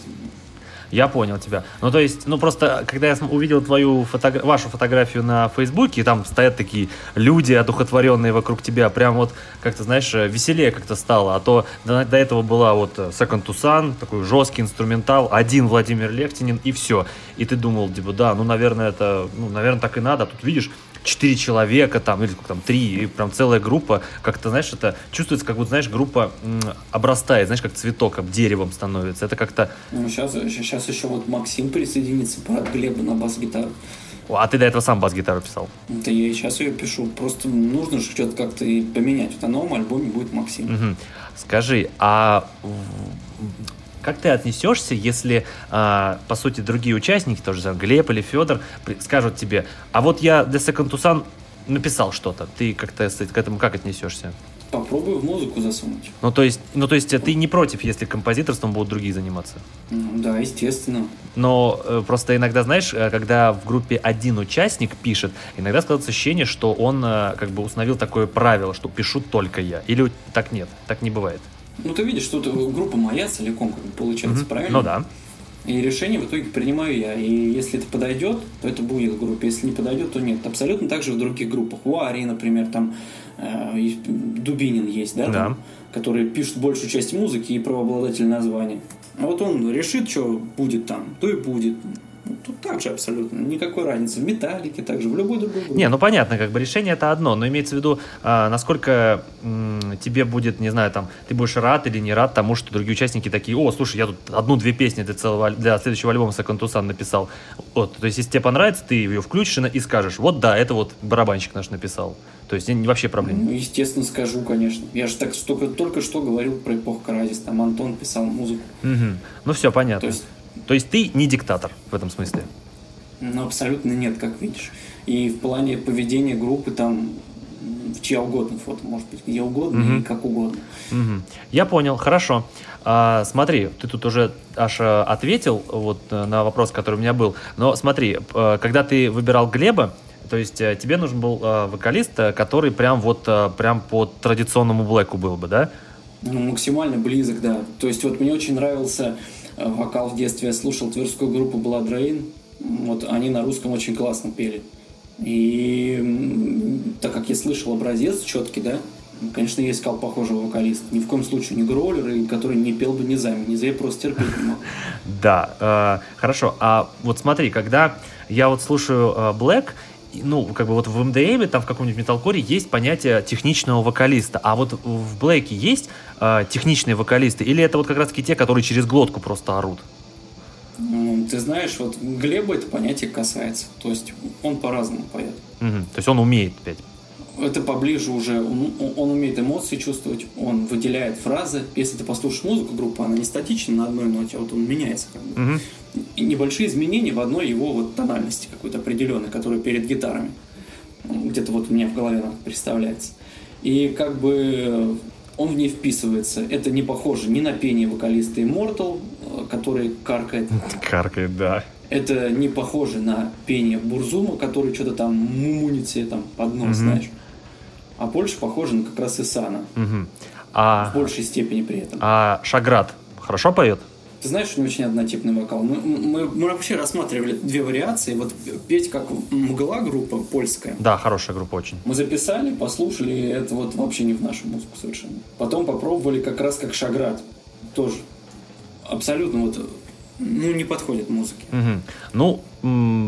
Я понял тебя. Ну, то есть, ну, просто, когда я увидел твою фотогра- вашу фотографию на Фейсбуке, и там стоят такие люди, одухотворенные вокруг тебя, прям вот, как-то, знаешь, э, веселее как-то стало. А то до, до этого была вот э, Second Sun, такой жесткий инструментал, один Владимир Лехтинин, и все. И ты думал, типа, да, ну, наверное, это, ну, наверное, так и надо. А тут видишь, четыре человека там, или там, три, и прям целая группа, как-то, знаешь, это чувствуется, как будто, знаешь, группа обрастает, знаешь, как цветок, об деревом становится. Это как-то Ну, сейчас, сейчас еще вот Максим присоединится, брат Глеба на бас-гитару. А ты до этого сам бас-гитару писал? Это я и сейчас ее пишу. Просто нужно же что-то как-то поменять. Вот на новом альбоме будет Максим. Мгм. Скажи, а как ты отнесешься, если, а, по сути, другие участники, тоже там, Глеб или Федор, скажут тебе, а вот я для Second to Sun написал что-то, ты как-то к этому как отнесешься? Попробую в музыку засунуть. Ну, то есть, ну, то есть ты не против, если композиторством будут другие заниматься? Ну, да, естественно. Но э, просто иногда, знаешь, э, когда в группе один участник пишет, иногда складывается ощущение, что он э, как бы установил такое правило, что пишу только я. Или так нет, так не бывает. Ну, ты видишь, что группа моя целиком, как бы, получается, Мгм. правильно? Ну да. И решение в итоге принимаю я. И если это подойдет, то это будет в группе. Если не подойдет, то нет. Абсолютно так же в других группах. У Ари, например, там э, Дубинин есть, да? Да. там, который пишет большую часть музыки и правообладатель названия. А вот он решит, что будет там, то и будет. Тут также абсолютно. Никакой разницы. В металлике также, в любой другой группе. Не, ну понятно, как бы решение это одно, но имеется в виду, а, насколько тебе будет, не знаю, там, ты будешь рад или не рад тому, что другие участники такие, о, слушай, я тут одну-две песни для, целого, для следующего альбома Second Tucson написал. Вот, то есть, если тебе понравится, ты ее включишь и скажешь, вот да, это вот барабанщик наш написал. То есть, вообще проблем. Ну, естественно, скажу, конечно. Я же так только, только что говорил про эпоху Кразис. Там Антон писал музыку. Мгм. Ну все, понятно. То есть, То есть ты не диктатор в этом смысле. ну, абсолютно нет, как видишь. И в плане поведения группы там в чья угодно фото, может быть, где угодно Мгм. и как угодно. Мгм. Я понял, хорошо. А, смотри, ты тут уже аж ответил вот э, на вопрос, который у меня был. Но смотри, э, когда ты выбирал Глеба, то есть э, тебе нужен был вокалист, который прям вот прям по традиционному блэку был бы, да? Ну, максимально близок, да. То есть вот мне очень нравился вокал в детстве. Я слушал тверскую группу Blood Rain. Вот они на русском очень классно пели. И так как я слышал образец четкий, да, конечно, я искал похожего вокалиста. Ни в коем случае не гроулер, который не пел бы низами. Низа я просто терпеть не мог. Да, э, хорошо. А вот смотри, когда я вот слушаю э, Black, ну, как бы вот в МДМе, там в каком-нибудь металкоре есть понятие техничного вокалиста, а вот в Блэке есть э, техничные вокалисты, или это вот как раз-таки те, которые через глотку просто орут? Ну, Ты знаешь, вот Глеба это понятие касается. То есть он по-разному поет. Мгм. То есть он умеет петь. Это поближе уже, он, он умеет эмоции чувствовать, он выделяет фразы. Если ты послушаешь музыку группы, она не статична на одной ноте, а вот он меняется как бы. Мгм. И небольшие изменения в одной его вот тональности какой-то определенной, которая перед гитарами. Где-то вот у меня в голове она представляется. И как бы он в ней вписывается. Это не похоже ни на пение вокалиста Immortal, э, который каркает. Каркает, да. Это не похоже на пение Бурзума, который что-то там мумунит себе там под нос, Мгм. знаешь. А больше похоже на как раз Исана. В А, большей степени при этом. а Шаград хорошо поет? Ты знаешь, у него очень однотипный вокал. Мы, мы, мы вообще рассматривали две вариации. Вот петь как «Мгла» группа польская. Да, хорошая группа очень. Мы записали, послушали, и это вот вообще не в нашу музыку совершенно. Потом попробовали как раз как Шаград. Тоже. Абсолютно вот, ну, не подходит музыке. Мгм. Ну,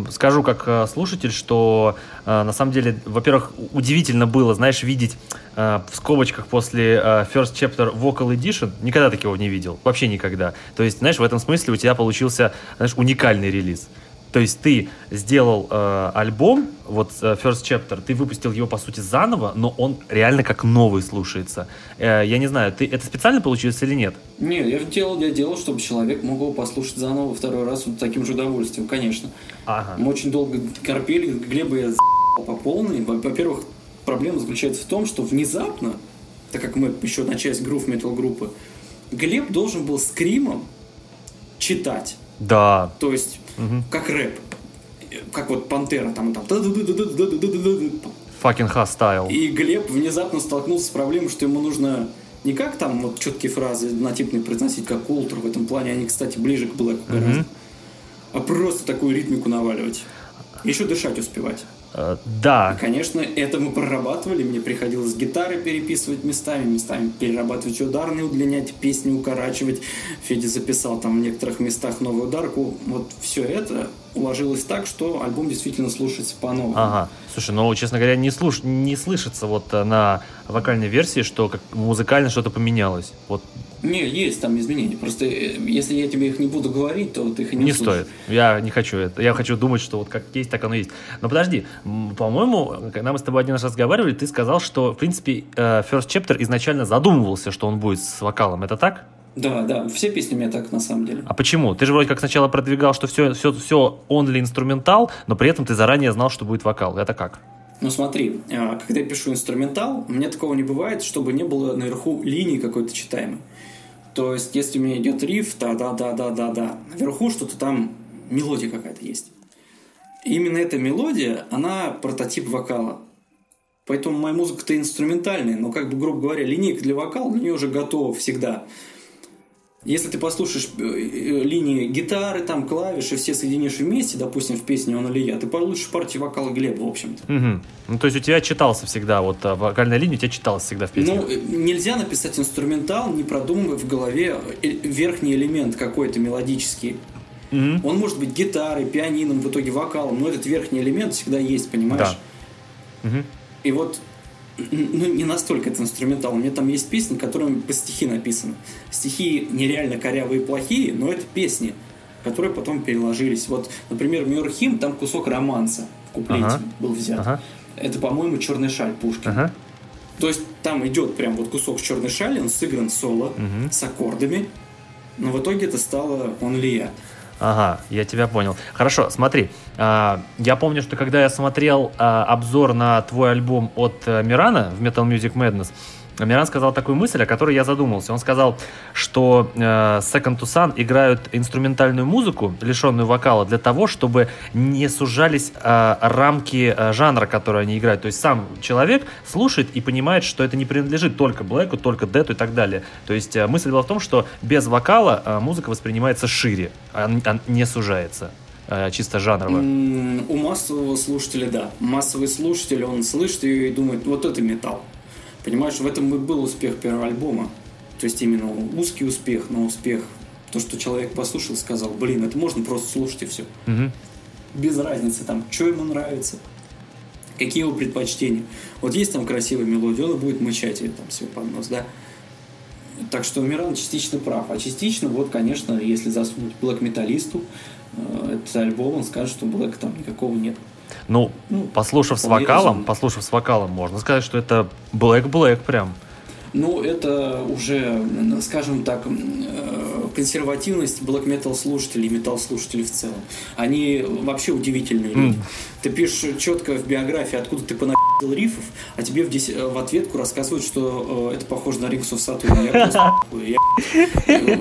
скажу как э, слушатель, что э, на самом деле, во-первых, удивительно было, знаешь, видеть э, в скобочках после First Chapter Vocal Edition. Никогда такого не видел. Вообще никогда. То есть, знаешь, в этом смысле у тебя получился, знаешь, уникальный релиз. То есть ты сделал э, альбом, вот э, First Chapter, ты выпустил его, по сути, заново, но он реально как новый слушается. Э, я не знаю, ты это специально получилось или нет? Нет, я делал, я делал, чтобы человек мог его послушать заново во второй раз вот таким же удовольствием, конечно. Ага. Мы очень долго корпели, Глеба я за***л по полной. Во- Во-первых, проблема заключается в том, что внезапно, так как мы еще на часть грув метал группы, Глеб должен был скримом читать. Да. То есть, угу. как рэп. Как вот Пантера, там, там... Fucking hostile. И Глеб внезапно столкнулся с проблемой, что ему нужно не как там вот четкие фразы однотипные произносить, как Ултер в этом плане, они, кстати, ближе к Блэку гораздо, а просто такую ритмику наваливать. Еще дышать успевать. Э, да. И, конечно, это мы прорабатывали, мне приходилось гитары переписывать местами, местами перерабатывать ударные, удлинять песни, укорачивать. Федя записал там в некоторых местах новую ударку. Вот все это уложилось так, что альбом действительно слушается по-новому. Ага. Слушай, ну, честно говоря, не, слуш... не слышится вот э, на вокальной версии, что как музыкально что-то поменялось. Вот Не, есть там изменения. Просто э, если я тебе их не буду говорить, то ты их не, не услышишь. стоит. Я не хочу это. Я хочу думать, что вот как есть, так оно есть. Но подожди, по-моему, когда мы с тобой один раз разговаривали, ты сказал, что, в принципе, э, First Chapter изначально задумывался, что он будет с вокалом. Это так? Да, да, все песни у меня так на самом деле. А почему? Ты же вроде как сначала продвигал, что все, все, все only инструментал, но при этом ты заранее знал, что будет вокал. Это как? Ну смотри, а, когда я пишу инструментал, у меня такого не бывает, чтобы не было наверху линии какой-то читаемой. То есть, если у меня идет риф, да, да, да, да, да, да, наверху что-то там мелодия какая-то есть. И именно эта мелодия, она прототип вокала. Поэтому моя музыка-то инструментальная, но, как бы, грубо говоря, линейка для вокала для нее уже готова всегда. Если ты послушаешь э, э, линии гитары, там, клавиши, все соединишь вместе, допустим, в песне «Он или я», ты получишь партию вокала Глеба, в общем-то. Мгм. Ну, то есть у тебя читался всегда, вот э, вокальная линия у тебя читалась всегда в песне. Ну, нельзя написать инструментал, не продумывая в голове верхний элемент какой-то мелодический. Мгм. Он может быть гитарой, пианином, в итоге вокалом, но этот верхний элемент всегда есть, понимаешь? Да. Мгм. И вот, ну, не настолько это инструментал. У меня там есть песни, которыми по стихи написаны. Стихи нереально корявые и плохие, но это песни, которые потом переложились. Вот, например, Мюрхим, там кусок романса в куплете Ага. был взят. Ага. Это, по-моему, черный шаль Пушкин. Ага. То есть там идет прям вот кусок черной шали, он сыгран соло Мгм. с аккордами, но в итоге это стало он ли я. Ага, я тебя понял. Хорошо, смотри. а, я помню, что когда я смотрел а, обзор на твой альбом от э, Мирана в Metal Music Madness, Миран сказал такую мысль, о которой я задумался. Он сказал, что э, Second to Sun играют инструментальную музыку, лишенную вокала, для того, чтобы не сужались э, рамки э, жанра, который они играют. То есть сам человек слушает и понимает, что это не принадлежит только Блэку, только Дету и так далее. То есть э, мысль была в том, что без вокала э, музыка воспринимается шире, а а не сужается э, чисто жанрово. У массового слушателя, да. Массовый слушатель, он слышит ее и думает, вот это металл. Понимаешь, в этом и был успех первого альбома. То есть именно узкий успех, но успех. То, что человек послушал, сказал, блин, это можно просто слушать и все. Мгм. Без разницы там, что ему нравится, какие его предпочтения. Вот есть там красивая мелодия, он будет мычать ее там себе под нос, да. Так что Миран частично прав. А частично, вот, конечно, если засунуть блэк-металлисту э, этот альбом, он скажет, что блэка там никакого нет. Ну, Ну, послушав с вокалом, разумно. послушав с вокалом, можно сказать, что это Black Black прям. Ну, это уже, скажем так, э, консервативность black metal слушателей и метал слушателей в целом. Они вообще удивительные люди. Ты пишешь четко в биографии, откуда ты понапил рифов, а тебе в, дес- э, в ответку рассказывают, что э, это похоже на of Saturn. Я просто. Я, э,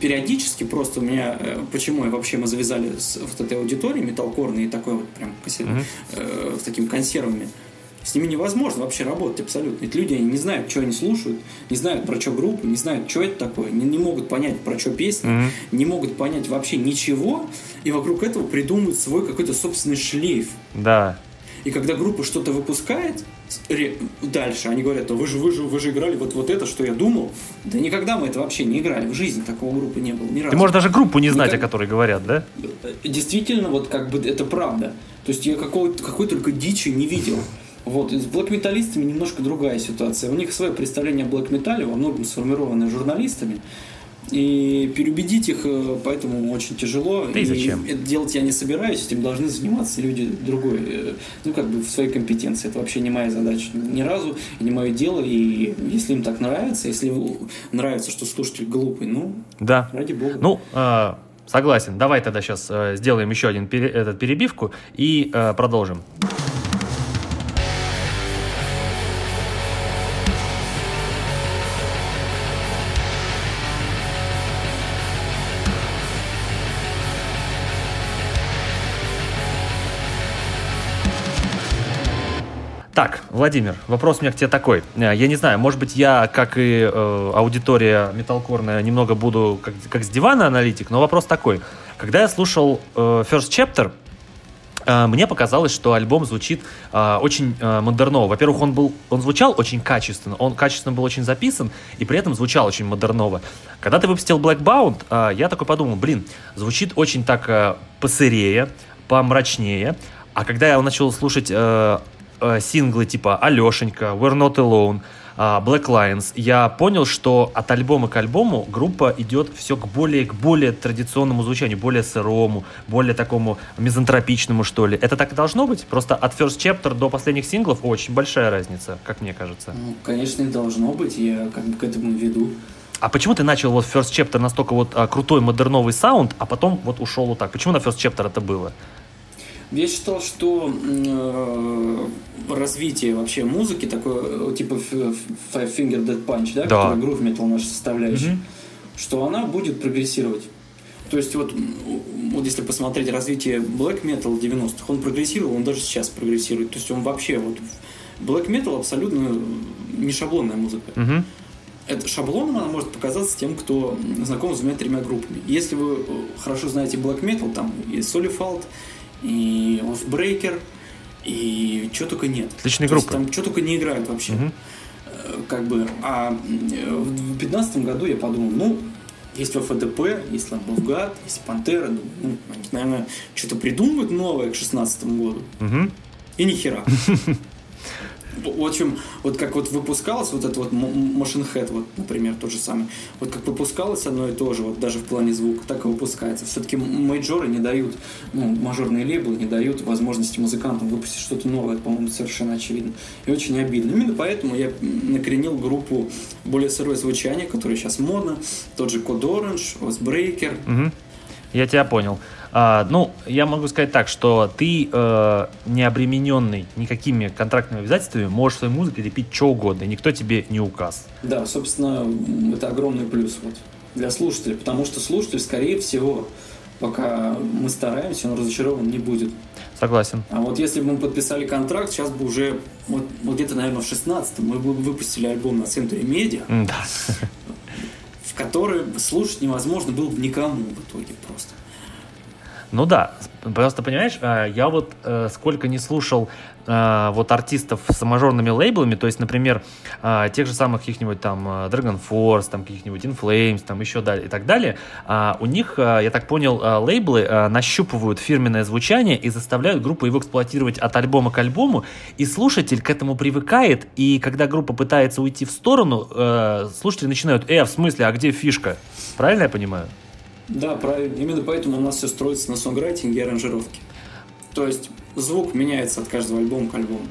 периодически просто у меня, э, почему я вообще мы завязали с вот этой аудиторией металкорной и такой вот прям кассет- э, с такими консервами. С ними невозможно вообще работать абсолютно. Эти люди они не знают, что они слушают, не знают, про что группа, не знают, что это такое, не, не могут понять, про что песни, Мгм. не могут понять вообще ничего, и вокруг этого придумывают свой какой-то собственный шлейф. Да. И когда группа что-то выпускает дальше, они говорят, «А вы же, вы же, вы же играли вот, вот это, что я думал. Да никогда мы это вообще не играли. В жизни такого группы не было ни разу. Ты можешь даже группу не знать, Никак- о которой говорят, да? Действительно, вот как бы это правда. То есть я какой, какой только дичи не видел. Вот, с блэк-металлистами немножко другая ситуация. У них свое представление о блэк-металле, во многом сформированное журналистами. И переубедить их э, поэтому очень тяжело. Да и зачем? это делать я не собираюсь, этим должны заниматься люди другой, э, ну как бы в своей компетенции. Это вообще не моя задача ни разу, и не мое дело. И если им так нравится, если нравится, что слушатель глупый, ну, Да. ради бога. Ну, э, согласен. Давай тогда сейчас сделаем еще один пере- этот перебивку и э, продолжим. Так, Владимир, вопрос у меня к тебе такой. Э, Я не знаю, может быть, я, как и э, аудитория металкорная, немного буду как, как с дивана аналитик, но вопрос такой. Когда я слушал э, First Chapter, э, мне показалось, что альбом звучит э, очень э, модерново. Во-первых, он был, он звучал очень качественно, он качественно был очень записан и при этом звучал очень модерново. Когда ты выпустил Blackbound, э, я такой подумал, блин, звучит очень так э, посырее, помрачнее. А когда я начал слушать э, э, синглы типа Алешенька, We're Not Alone, э, Black Lions, я понял, что от альбома к альбому группа идет все к более, к более традиционному звучанию, более сырому, более такому мизантропичному, что ли. Это так и должно быть? Просто от First Chapter до последних синглов очень большая разница, как мне кажется. Ну, конечно, и должно быть, я как бы к этому веду. А почему ты начал вот First Chapter настолько вот а, крутой модерновый саунд, а потом вот ушел вот так? Почему на First Chapter это было? Я считал, что э, развитие вообще музыки, такое, э, типа Five Finger Dead Punch, да, Да. которая грув метал наша составляющая, Мгм. что она будет прогрессировать. То есть вот, вот если посмотреть развитие Black Metal 90-х, он прогрессировал, он даже сейчас прогрессирует. То есть он вообще вот... Black Metal абсолютно не шаблонная музыка. Мгм. Это шаблоном она может показаться тем, кто знаком с двумя-тремя группами. Если вы э, хорошо знаете Black Metal, там и Solifald, и Offbreaker, и что только нет. Отличные То есть группы. Там что только не играют вообще. Э, Как бы, а э, в 2015 году я подумал, ну, Есть ФДП, есть Ламбовгад, есть Пантера. Ну, они, наверное, что-то придумывают новое к 16 году. Угу. И ни хера. В общем, вот как вот выпускалось вот это вот Motion Head, вот, например, тот же самый, вот как выпускалось одно и то же, вот даже в плане звука, так и выпускается. Все-таки мейджоры не дают, ну, мажорные лейблы не дают возможности музыкантам выпустить что-то новое, по-моему, совершенно очевидно. И очень обидно. Именно поэтому я накоренил группу более сырое звучание, которое сейчас модно, тот же Code Orange, Osbreaker. Угу. Я тебя понял. А, ну, я могу сказать так, что ты э, не обремененный никакими контрактными обязательствами, можешь своей музыкой лепить что угодно, и никто тебе не указ. Да, собственно, это огромный плюс вот для слушателя, потому что слушатель, скорее всего, пока мы стараемся, он разочарован не будет. Согласен. А вот если бы мы подписали контракт, сейчас бы уже, вот, вот где-то, наверное, в 16-м мы бы выпустили альбом на Центре Медиа, да. в который слушать невозможно было бы никому в итоге просто. Ну да, просто понимаешь, э, я вот э, сколько не слушал э, вот артистов с мажорными лейблами, то есть, например, тех же самых каких-нибудь там Dragon Force, там каких-нибудь In Flames, там еще далее и так далее, у них, я так понял, лейблы нащупывают фирменное звучание и заставляют группу его эксплуатировать от альбома к альбому, и слушатель к этому привыкает, и когда группа пытается уйти в сторону, слушатели начинают, э, в смысле, а где фишка? Правильно я понимаю? Да, правильно. Именно поэтому у нас все строится на сонграйтинге и аранжировке. То есть звук меняется от каждого альбома к альбому.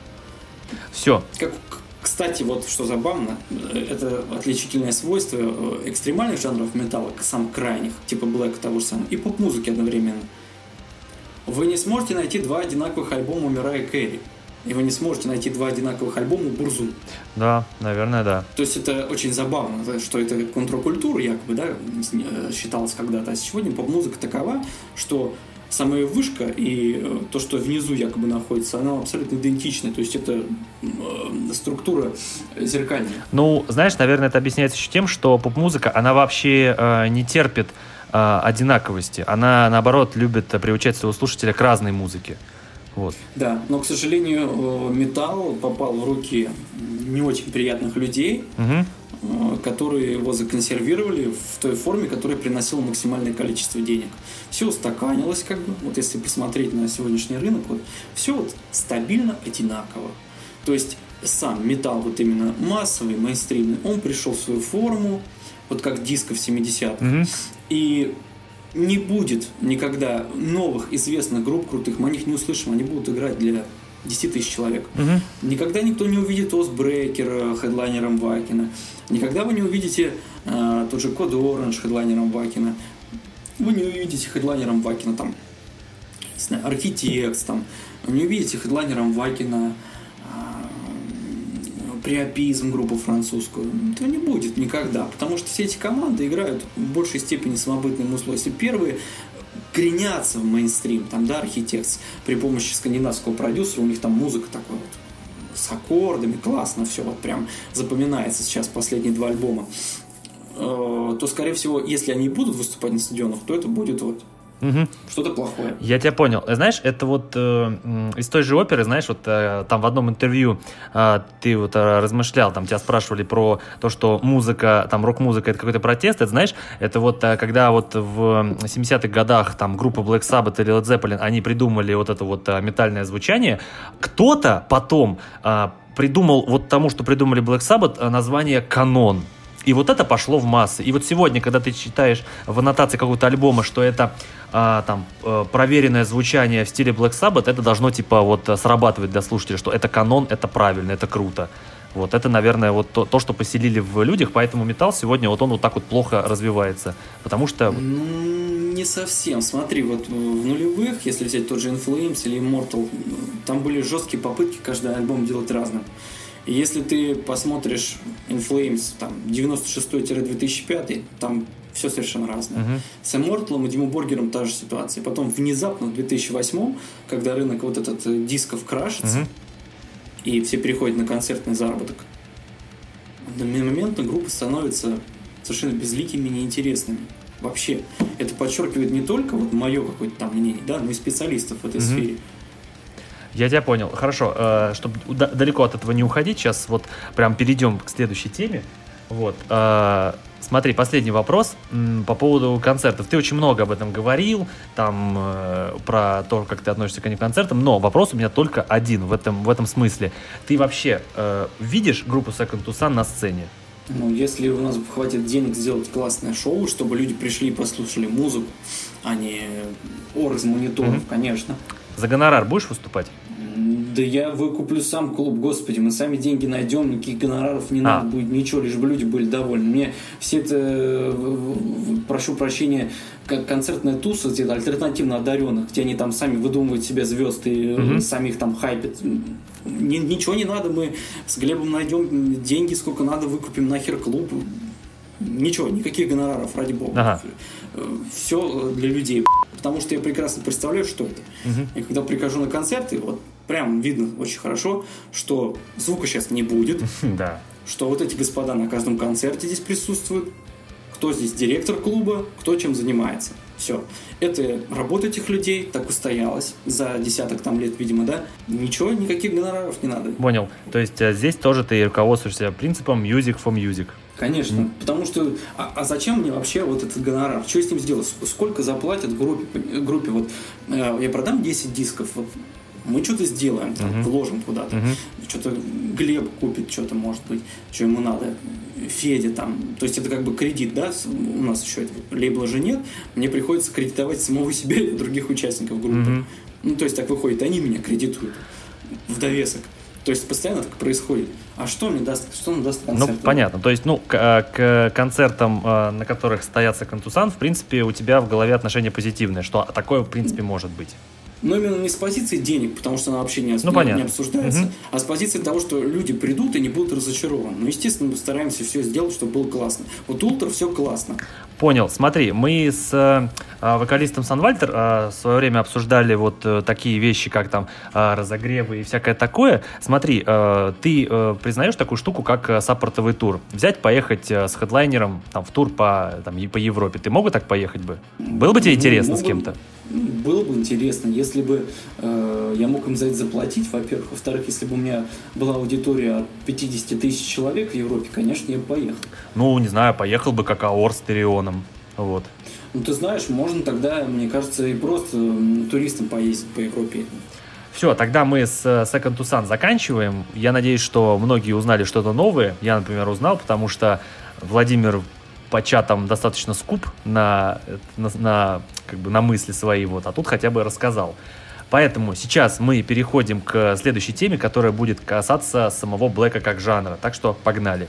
Все. Как, кстати, вот что забавно, это отличительное свойство э, экстремальных жанров металла, самых крайних, типа блэк того же самого, и поп-музыки одновременно. Вы не сможете найти два одинаковых альбома Мирая Кэрри и вы не сможете найти два одинаковых альбома у Бурзу. Да, наверное, да. То есть это очень забавно, что это контркультура якобы, да, э, считалось когда-то. А сегодня поп-музыка такова, что самая вышка и э, то, что внизу якобы находится, оно абсолютно идентично. То есть это э, структура зеркальная. Ну, знаешь, наверное, это объясняется еще тем, что поп-музыка, она вообще э, не терпит э, одинаковости. Она, наоборот, любит приучать своего слушателя к разной музыке. Вот. Да, но, к сожалению, э, металл попал в руки не очень приятных людей, угу. которые его законсервировали в той форме, которая приносила максимальное количество денег. Все устаканилось, как бы, вот если посмотреть на сегодняшний рынок, вот, все вот стабильно одинаково. То есть сам металл, вот именно массовый, мейнстримный, он пришел в свою форму, вот как диско в 70-х. Угу. И не будет никогда новых известных групп крутых, мы о них не услышим, они будут играть для 10 тысяч человек. Угу. Никогда никто не увидит Осбрейкера хедлайнером Вакина. Никогда вы не увидите э, тот же Код Оранж хедлайнером Вакина. Вы не увидите хедлайнером Вакина там, не знаю, Архитекс там. Вы не увидите хедлайнером Вакина приопизм группу французскую. Этого не будет никогда, потому что все эти команды играют в большей степени самобытным условием. Если первые кренятся в мейнстрим, там, да, архитект при помощи скандинавского продюсера, у них там музыка такой вот с аккордами, классно все, вот прям запоминается сейчас последние два альбома, э, то, скорее всего, если они будут выступать на стадионах, то это будет вот Угу. Что-то плохое. Я тебя понял. Знаешь, это вот э, из той же оперы, знаешь, вот э, там в одном интервью э, ты вот э, размышлял, там тебя спрашивали про то, что музыка, там рок-музыка это какой-то протест, это знаешь, это вот э, когда вот в 70-х годах там группа Black Sabbath или Led Zeppelin, они придумали вот это вот э, метальное звучание, кто-то потом э, придумал вот тому, что придумали Black Sabbath, э, название канон. И вот это пошло в массы. И вот сегодня, когда ты читаешь в аннотации какого-то альбома, что это а, там э, проверенное звучание в стиле Black Sabbath, это должно типа вот срабатывать для слушателя, что это канон, это правильно, это круто. Вот это, наверное, вот то, то, что поселили в людях, поэтому металл сегодня вот он вот так вот плохо развивается, потому что... Ну, не совсем. Смотри, вот в нулевых, если взять тот же Inflames или Immortal, там были жесткие попытки каждый альбом делать разным. И если ты посмотришь Inflames там 96-2005, там все совершенно разное. Uh-huh. С Immortal и Диму Боргером та же ситуация. Потом внезапно в 2008, когда рынок вот этот э, дисков крашится, uh-huh. и все переходят на концертный заработок, моментно группы становятся совершенно безликими и неинтересными. Вообще. Это подчеркивает не только вот мое какое-то там мнение, да, но и специалистов в этой uh-huh. сфере. Я тебя понял. Хорошо, э, чтобы далеко от этого не уходить, сейчас вот прям перейдем к следующей теме. Вот. Э, Смотри, последний вопрос м, по поводу концертов. Ты очень много об этом говорил, там э, про то, как ты относишься к концертам, но вопрос у меня только один в этом, в этом смысле. Ты вообще э, видишь группу Second to Sun на сцене? Ну, если у нас хватит денег сделать классное шоу, чтобы люди пришли и послушали музыку, а не ор из мониторов, Мгм. конечно. За гонорар будешь выступать? Да я выкуплю сам клуб, господи, мы сами деньги найдем, никаких гонораров не А. надо будет, ничего, лишь бы люди были довольны. Мне все это, э, прошу прощения, как концертная туса, где альтернативно одаренных, где они там сами выдумывают себе звезд и э, Мгм. сами их там хайпят. Ни- ничего не надо, мы с Глебом найдем деньги, сколько надо, выкупим нахер клуб. Ничего, никаких гонораров, ради бога. Ага. Все для людей. Потому что я прекрасно представляю, что это. Мгм. И когда прихожу на концерты, вот прям видно очень хорошо, что звука сейчас не будет, Да. что вот эти господа на каждом концерте здесь присутствуют, кто здесь директор клуба, кто чем занимается. Все. Это работа этих людей так устоялась за десяток там лет, видимо, да. Ничего, никаких гонораров не надо. Понял. То есть э, здесь тоже ты руководствуешься принципом music for music. Конечно, потому что а, а зачем мне вообще вот этот гонорар? Что с ним сделать? Ск- Сколько заплатят группе? группе? Вот э, я продам 10 дисков, вот мы что-то сделаем, там, Мгм. вложим куда-то. Мгм. Что-то Глеб купит, что-то может быть, что ему надо. Федя там. То есть это как бы кредит, да? У нас еще лейбла же нет. Мне приходится кредитовать самого себя и других участников группы. Мгм. Ну, то есть так выходит, они меня кредитуют в довесок. То есть постоянно так происходит. А что мне даст, что нам даст концерт? Ну, понятно. То есть, ну, к, э, к концертам, э, на которых стоят Second to Sun, в принципе, у тебя в голове отношение позитивное, что такое, в принципе, может быть. Но именно не с позиции денег, потому что она вообще не, Ну, не- понятно. не обсуждается, Мгм. а с позиции того, что люди придут и не будут разочарованы. Ну, естественно, мы стараемся все сделать, чтобы было классно. Вот Ультра все классно. Понял. Смотри, мы с э, э, вокалистом Санвальтер э, в свое время обсуждали вот э, такие вещи, как там э, разогревы и всякое такое. Смотри, э, ты э, признаешь такую штуку, как э, саппортовый тур? Взять, поехать э, с хедлайнером там, в тур по, там, по Европе. Ты мог бы так поехать бы? Было бы тебе Ну, интересно с мог бы- кем-то? Ну, Было бы интересно, если бы э, я мог им за это заплатить, во-первых. Во-вторых, если бы у меня была аудитория от 50 тысяч человек в Европе, конечно, я бы поехал. Ну, не знаю, поехал бы как Аор с Терионом. Вот. Ну, ты знаешь, можно тогда, мне кажется, и просто туристам поездить по Европе. Все, тогда мы с э, Second to Sun заканчиваем. Я надеюсь, что многие узнали что-то новое. Я, например, узнал, потому что Владимир по чатам достаточно скуп на, на, на, как бы на мысли свои, вот, а тут хотя бы рассказал. Поэтому сейчас мы переходим к следующей теме, которая будет касаться самого блэка как жанра. Так что погнали.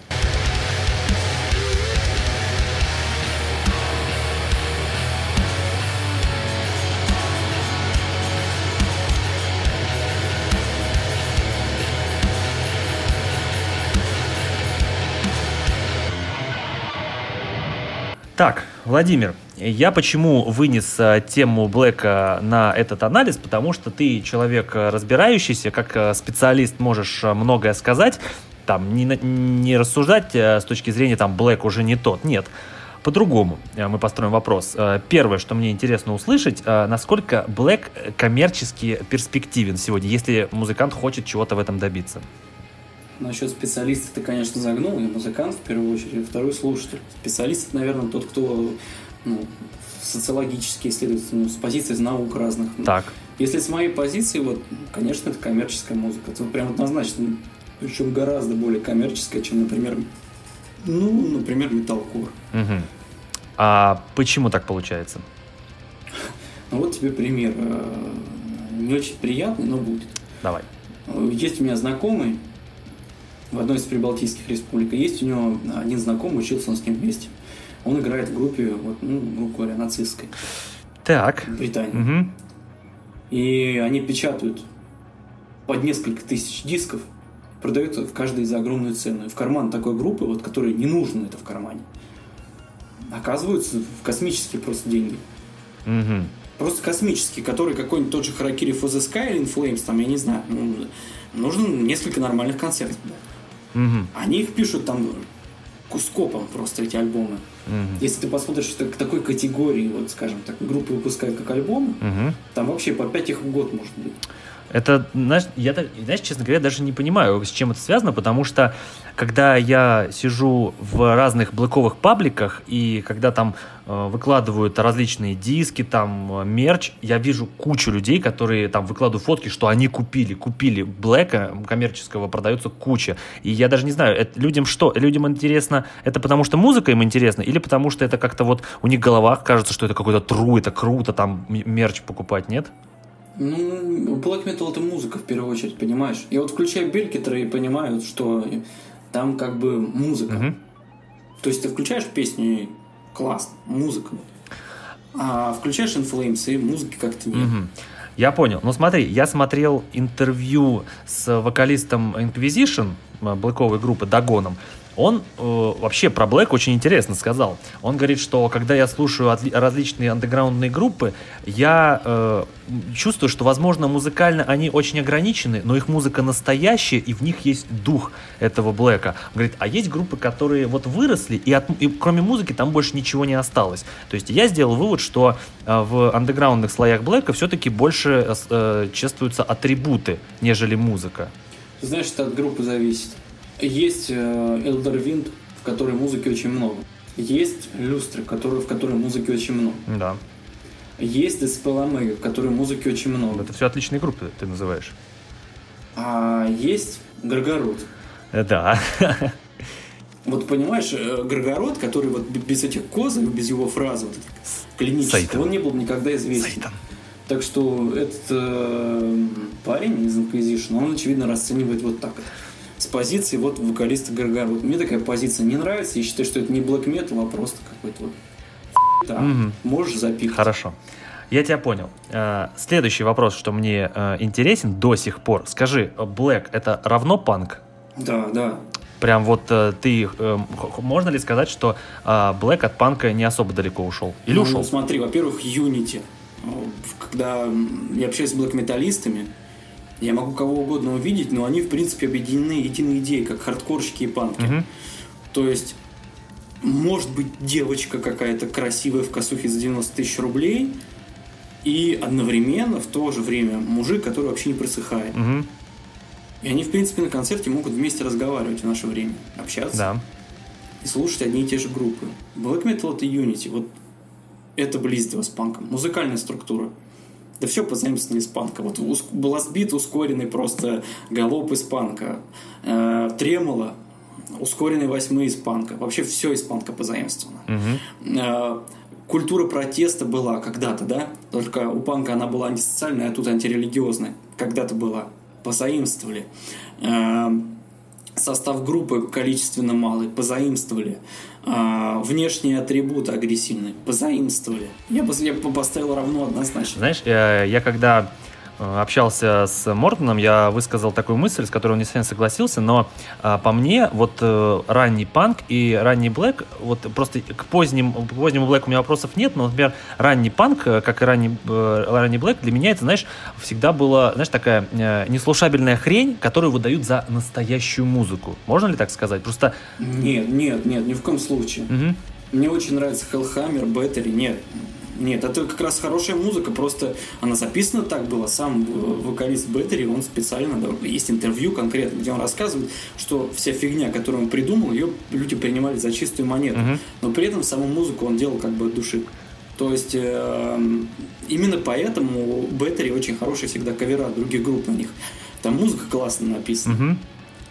Так, Владимир, я почему вынес э, тему Блэка на этот анализ, потому что ты человек э, разбирающийся, как э, специалист можешь многое сказать, там, не, не рассуждать с точки зрения, там, Блэк уже не тот, нет. По-другому мы построим вопрос. Первое, что мне интересно услышать, насколько Блэк коммерчески перспективен сегодня, если музыкант хочет чего-то в этом добиться. Насчет специалиста ты, конечно, загнул. Я музыкант в первую очередь, а второй слушатель. Специалист, это, наверное, тот, кто ну, социологически исследует, ну, с позиций из наук разных. Так, Если с моей позиции, вот, конечно, это коммерческая музыка. Это вот прям однозначно. Причем гораздо более коммерческая, чем, например, ну, например, металкор. мгм. А почему так получается? Ну, вот тебе пример. Э, Не очень приятный, но будет. Давай. Э, Есть у меня знакомый в одной из прибалтийских республик. и Есть у него один знакомый, учился он с ним вместе. Он играет в группе, вот, ну, грубо говоря, нацистской Так. Британии. Мгм. И они печатают под несколько тысяч дисков, продают в каждой за огромную цену. И в карман такой группы, вот, которой не нужно это в кармане, оказываются в космические просто деньги. Мгм. Просто космические, которые какой-нибудь тот же Харакири for the Sky или In Flames, там, я не знаю, ну, нужно несколько нормальных концертов. Мгм. Они их пишут там скопом просто, эти альбомы. Если ты посмотришь что к такой категории, вот скажем так, группы выпускают как альбом, Мгм. там вообще по 5 их в год может быть. Это, знаешь, я, знаешь, честно говоря, даже не понимаю, с чем это связано, потому что когда я сижу в разных блэковых пабликах, и когда там э, выкладывают различные диски, там, э, мерч, я вижу кучу людей, которые там выкладывают фотки, что они купили, купили блэка коммерческого, продается куча. И я даже не знаю, это людям что? Людям интересно, это потому что музыка им интересна, или потому что это как-то вот у них в головах кажется, что это какой-то тру, это круто, там мерч покупать, нет? Ну, Black Metal это музыка в первую очередь, понимаешь? Я вот включаю Белькитера и понимаю, что там как бы музыка. Мгм. То есть ты включаешь песню и классно, музыка. А включаешь In Flames и музыки как-то нет. Мгм. Я понял. Ну смотри, я смотрел интервью с вокалистом Inquisition, э, блэковой группы, Дагоном. Он э, вообще про Блэк очень интересно сказал. Он говорит, что когда я слушаю различные андеграундные группы, я э, чувствую, что, возможно, музыкально они очень ограничены, но их музыка настоящая, и в них есть дух этого Блэка. Он говорит, а есть группы, которые вот выросли, и, от- и кроме музыки там больше ничего не осталось. То есть я сделал вывод, что э, в андеграундных слоях Блэка все-таки больше э, э, чувствуются атрибуты, нежели музыка. Знаешь, это от группы зависит. Есть э, Elder Wind, в которой музыки очень много. Есть люстры, которые, в которой музыки очень много. Да. Есть Dispel Omega, в которой музыки очень много. Это все отличные группы, ты называешь. А есть Горгород. Да. Вот понимаешь, э, Горгород, который вот без этих козов, без его фразы вот клинических, Сайтан. он не был никогда известен. Так что этот э, парень из Inquisition, он, очевидно, расценивает вот так вот. С позиции вот вокалиста Горгород. Мне такая позиция не нравится. Я считаю, что это не black metal, а просто какой-то вот да, Мгм. можешь запихать. Хорошо. Я тебя понял. Э, Следующий вопрос, что мне э, интересен до сих пор. Скажи, Black это равно панк? Да, да. Прям вот э, ты, можно ли сказать, что Black от панка не особо далеко ушел? Или Ну, ушел? смотри, во-первых, Unity. Когда я общаюсь с блэк-металлистами, я могу кого угодно увидеть, но они, в принципе, объединены единой идеей, как хардкорщики и панки. Мгм. То есть, может быть, девочка какая-то красивая в косухе за 90 тысяч рублей, и одновременно в то же время мужик, который вообще не просыхает. Мгм. И они, в принципе, на концерте могут вместе разговаривать в наше время, общаться Да. и слушать одни и те же группы. Black Metal это Unity. Вот это близко с панком. Музыкальная структура. Да все позаимствовано из панка. Вот ус- бластбит ускоренный просто галоп из панка. Э, тремоло ускоренный восьмые из панка. Вообще все из панка позаимствовано. Мгм. Э, культура протеста была когда-то, да? Только у панка она была антисоциальная, а тут антирелигиозная. Когда-то была. Позаимствовали. Э, состав группы количественно малый, позаимствовали. А, внешние атрибуты агрессивные, позаимствовали. Я я поставил равно однозначно. Знаешь, э, я когда общался с Мортоном, я высказал такую мысль, с которой он не совсем согласился, но а, по мне вот э, ранний панк и ранний блэк, вот просто к поздним, к позднему блэку у меня вопросов нет, но, например, ранний панк, э, как и ранний, э, ранний блэк, для меня это, знаешь, всегда была, знаешь, такая э, неслушабельная хрень, которую выдают за настоящую музыку. Можно ли так сказать? Просто... Нет, нет, нет, ни в коем случае. мгм, Мне очень нравится Hellhammer, Battery. Нет, нет, это как раз хорошая музыка, просто она записана так была. Сам э, вокалист Battery, он специально, да, есть интервью конкретно, где он рассказывает, что вся фигня, которую он придумал, ее люди принимали за чистую монету. Мгм. Но при этом саму музыку он делал как бы от души. То есть э, именно поэтому Battery очень хорошие всегда кавера других групп на них. Там музыка классно написана. мгм.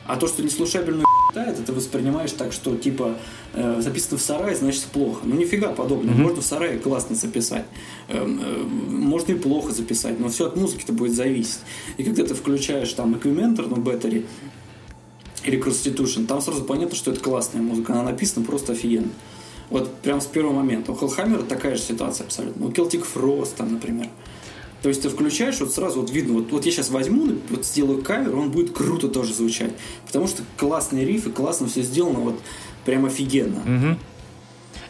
А то, что неслушабельную это ты воспринимаешь так, что типа э, записано в сарае, значит плохо. Ну нифига подобного. Мгм. Можно в сарае классно записать. Эм, э, можно и плохо записать, но все от музыки-то будет зависеть. И когда ты включаешь там Equimenter на беттере или Constitution, там сразу понятно, что это классная музыка. Она написана просто офигенно. Вот прям с первого момента. У Hellhammer такая же ситуация абсолютно. У Celtic Frost там, например. То есть ты включаешь, вот сразу вот видно, вот, вот я сейчас возьму, вот сделаю кавер, он будет круто тоже звучать. Потому что классные рифы, классно все сделано, вот прям офигенно.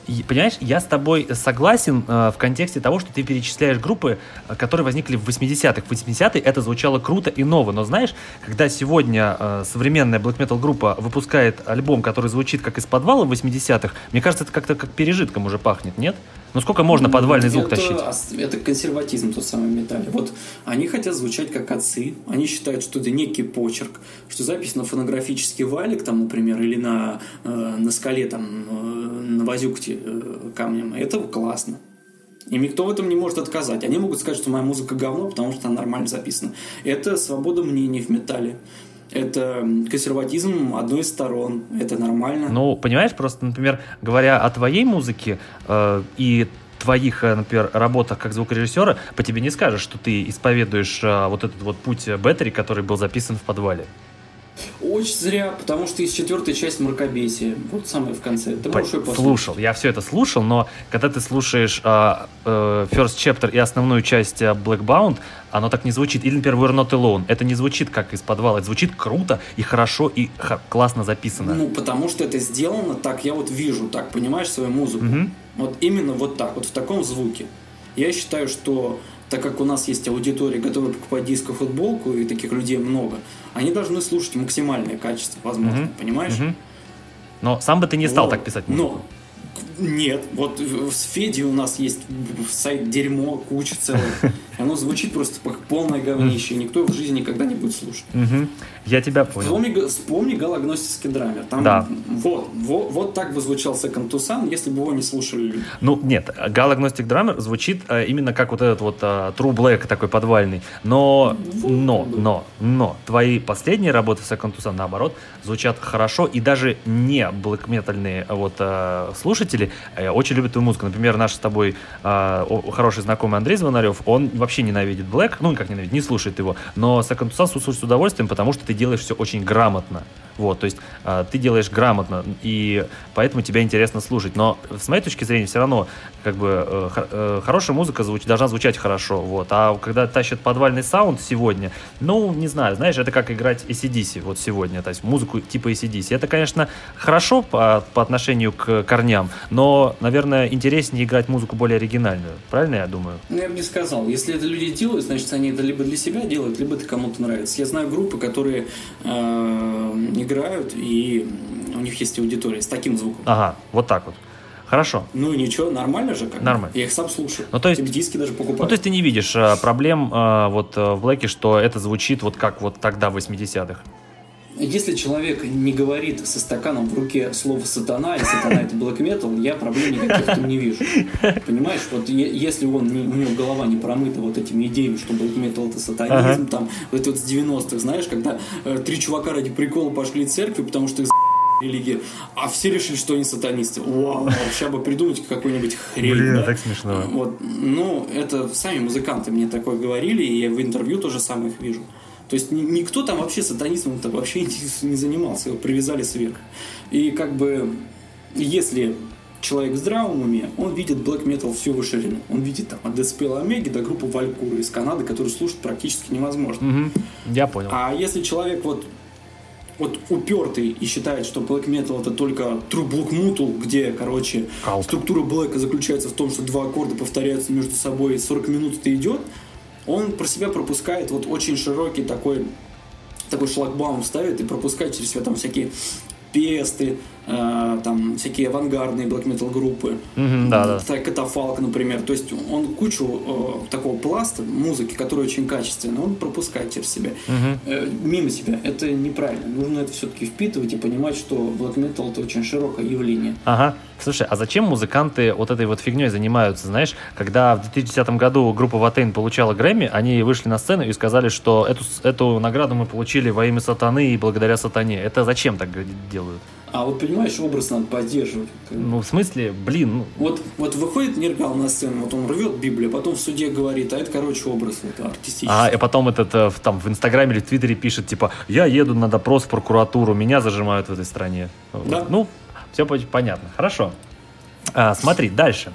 И, понимаешь, я с тобой согласен э, в контексте того, что ты перечисляешь группы, э, которые возникли в 80-х. В 80-е это звучало круто и ново, но знаешь, когда сегодня э, современная black metal группа выпускает альбом, который звучит как из подвала в 80-х, мне кажется, это как-то как пережитком уже пахнет, нет? Ну сколько можно подвальный звук это, тащить? Это консерватизм тот самый в металле. Вот они хотят звучать как отцы, они считают, что это некий почерк, что запись на фонографический валик, там, например, или на, э, на скале, там, э, на вазюкте э, камнем, это классно. И никто в этом не может отказать. Они могут сказать, что моя музыка говно, потому что она нормально записана. Это свобода мнений в металле это консерватизм одной из сторон. Это нормально. Ну, понимаешь, просто, например, говоря о твоей музыке э, и твоих, э, например, работах как звукорежиссера, по тебе не скажешь, что ты исповедуешь э, вот этот вот путь Беттери, который был записан в подвале. Очень зря, потому что есть четвертая часть мракобесия. Вот самое в конце. Ты можешь ее Слушал, я все это слушал, но когда ты слушаешь э, э, First Chapter и основную часть э, Blackbound, оно так не звучит. Или, например, We're Not Alone. Это не звучит как из подвала. Это звучит круто и хорошо и классно записано. Ну, потому что это сделано так, я вот вижу так, понимаешь, свою музыку. Угу. Вот именно вот так, вот в таком звуке. Я считаю, что так как у нас есть аудитория, готовая покупать диско футболку, и таких людей много, они должны слушать максимальное качество, возможно, угу. понимаешь? Угу. Но сам бы ты не стал вот. так писать музыку. Но нет, вот в Феде у нас есть сайт дерьмо, куча целых. Оно звучит просто как полное говнище, и никто в жизни никогда не будет слушать. Угу. Я тебя понял. Вспомни, вспомни галогностический драмер. Там да. вот, вот, вот так бы звучал Second Tucson, если бы его не слушали Ну, нет, галогностик драмер звучит э, именно как вот этот вот э, True Black такой подвальный. Но, вот, но, да. но, но, твои последние работы Second Tucson, наоборот, звучат хорошо, и даже не блэк-метальные вот э, слушатели э, очень любят твою музыку. Например, наш с тобой э, хороший знакомый Андрей Звонарев, он вообще ненавидит Black, ну, как ненавидит, не слушает его, но Tucson слушает с удовольствием, потому что ты делаешь все очень грамотно. Вот, то есть э, ты делаешь грамотно, и поэтому тебя интересно слушать. Но с моей точки зрения все равно как бы э, э, хорошая музыка звуч, должна звучать хорошо. Вот. А когда тащат подвальный саунд сегодня, ну, не знаю, знаешь, это как играть ACDC вот сегодня, то есть музыку типа ACDC. Это, конечно, хорошо по, по отношению к корням, но, наверное, интереснее играть музыку более оригинальную. Правильно я думаю? Ну, я бы не сказал. Если это люди делают, значит, они это либо для себя делают, либо это кому-то нравится. Я знаю группы, которые э, играют, и у них есть аудитория с таким звуком. Ага, вот так вот. Хорошо. Ну и ничего, нормально же как Нормально. Я их сам слушаю. Ну, то есть, Тебе диски даже покупаю. Ну, то есть ты не видишь а, проблем а, вот а, в Блэке, что это звучит вот как вот тогда, в 80-х? Если человек не говорит со стаканом в руке слово «сатана», и «сатана» — это black metal, я проблем никаких там не вижу. Понимаешь, вот если он, не, у него голова не промыта вот этими идеями, что black metal — это сатанизм, ага. там, вот это вот с 90-х, знаешь, когда э, три чувака ради прикола пошли в церковь, потому что их религии, а все решили, что они сатанисты. Вау, сейчас бы придумать какой-нибудь хрень. Блин, да? так смешно. Вот, ну, это сами музыканты мне такое говорили, и я в интервью тоже сам их вижу. То есть никто там вообще сатанизмом -то вообще не занимался, его привязали сверху. И как бы, если человек в здравом уме, он видит black metal всю его ширину. Он видит там от Deathspell Омеги до группы Валькура из Канады, которую слушать практически невозможно. Угу, я понял. А если человек вот вот упертый и считает, что black metal это только true black metal, где, короче, Калк. структура блэка заключается в том, что два аккорда повторяются между собой, и 40 минут это идет, он про себя пропускает вот очень широкий такой такой шлагбаум ставит и пропускает через себя там всякие песты, э, там всякие авангардные black metal группы, mm-hmm, да, да. катафалк, например. То есть он кучу э, такого пласта музыки, которая очень качественная, он пропускает через себя, mm-hmm. э, мимо себя. Это неправильно. Нужно это все-таки впитывать и понимать, что black metal это очень широкое явление. Ага. Слушай, а зачем музыканты вот этой вот фигней занимаются? Знаешь, когда в 2010 году группа Ватейн получала Грэмми, они вышли на сцену и сказали, что эту, эту награду мы получили во имя сатаны и благодаря сатане. Это зачем так делают? А вот понимаешь, образ надо поддерживать. Ну, в смысле, блин. Ну... Вот, вот выходит Нергал на сцену, вот он рвет Библию, потом в суде говорит, а это, короче, образ вот, артистический. А, и потом этот э, там в Инстаграме или в Твиттере пишет, типа, я еду на допрос в прокуратуру, меня зажимают в этой стране. Да. Ну, все понятно. Хорошо. А, смотри, дальше.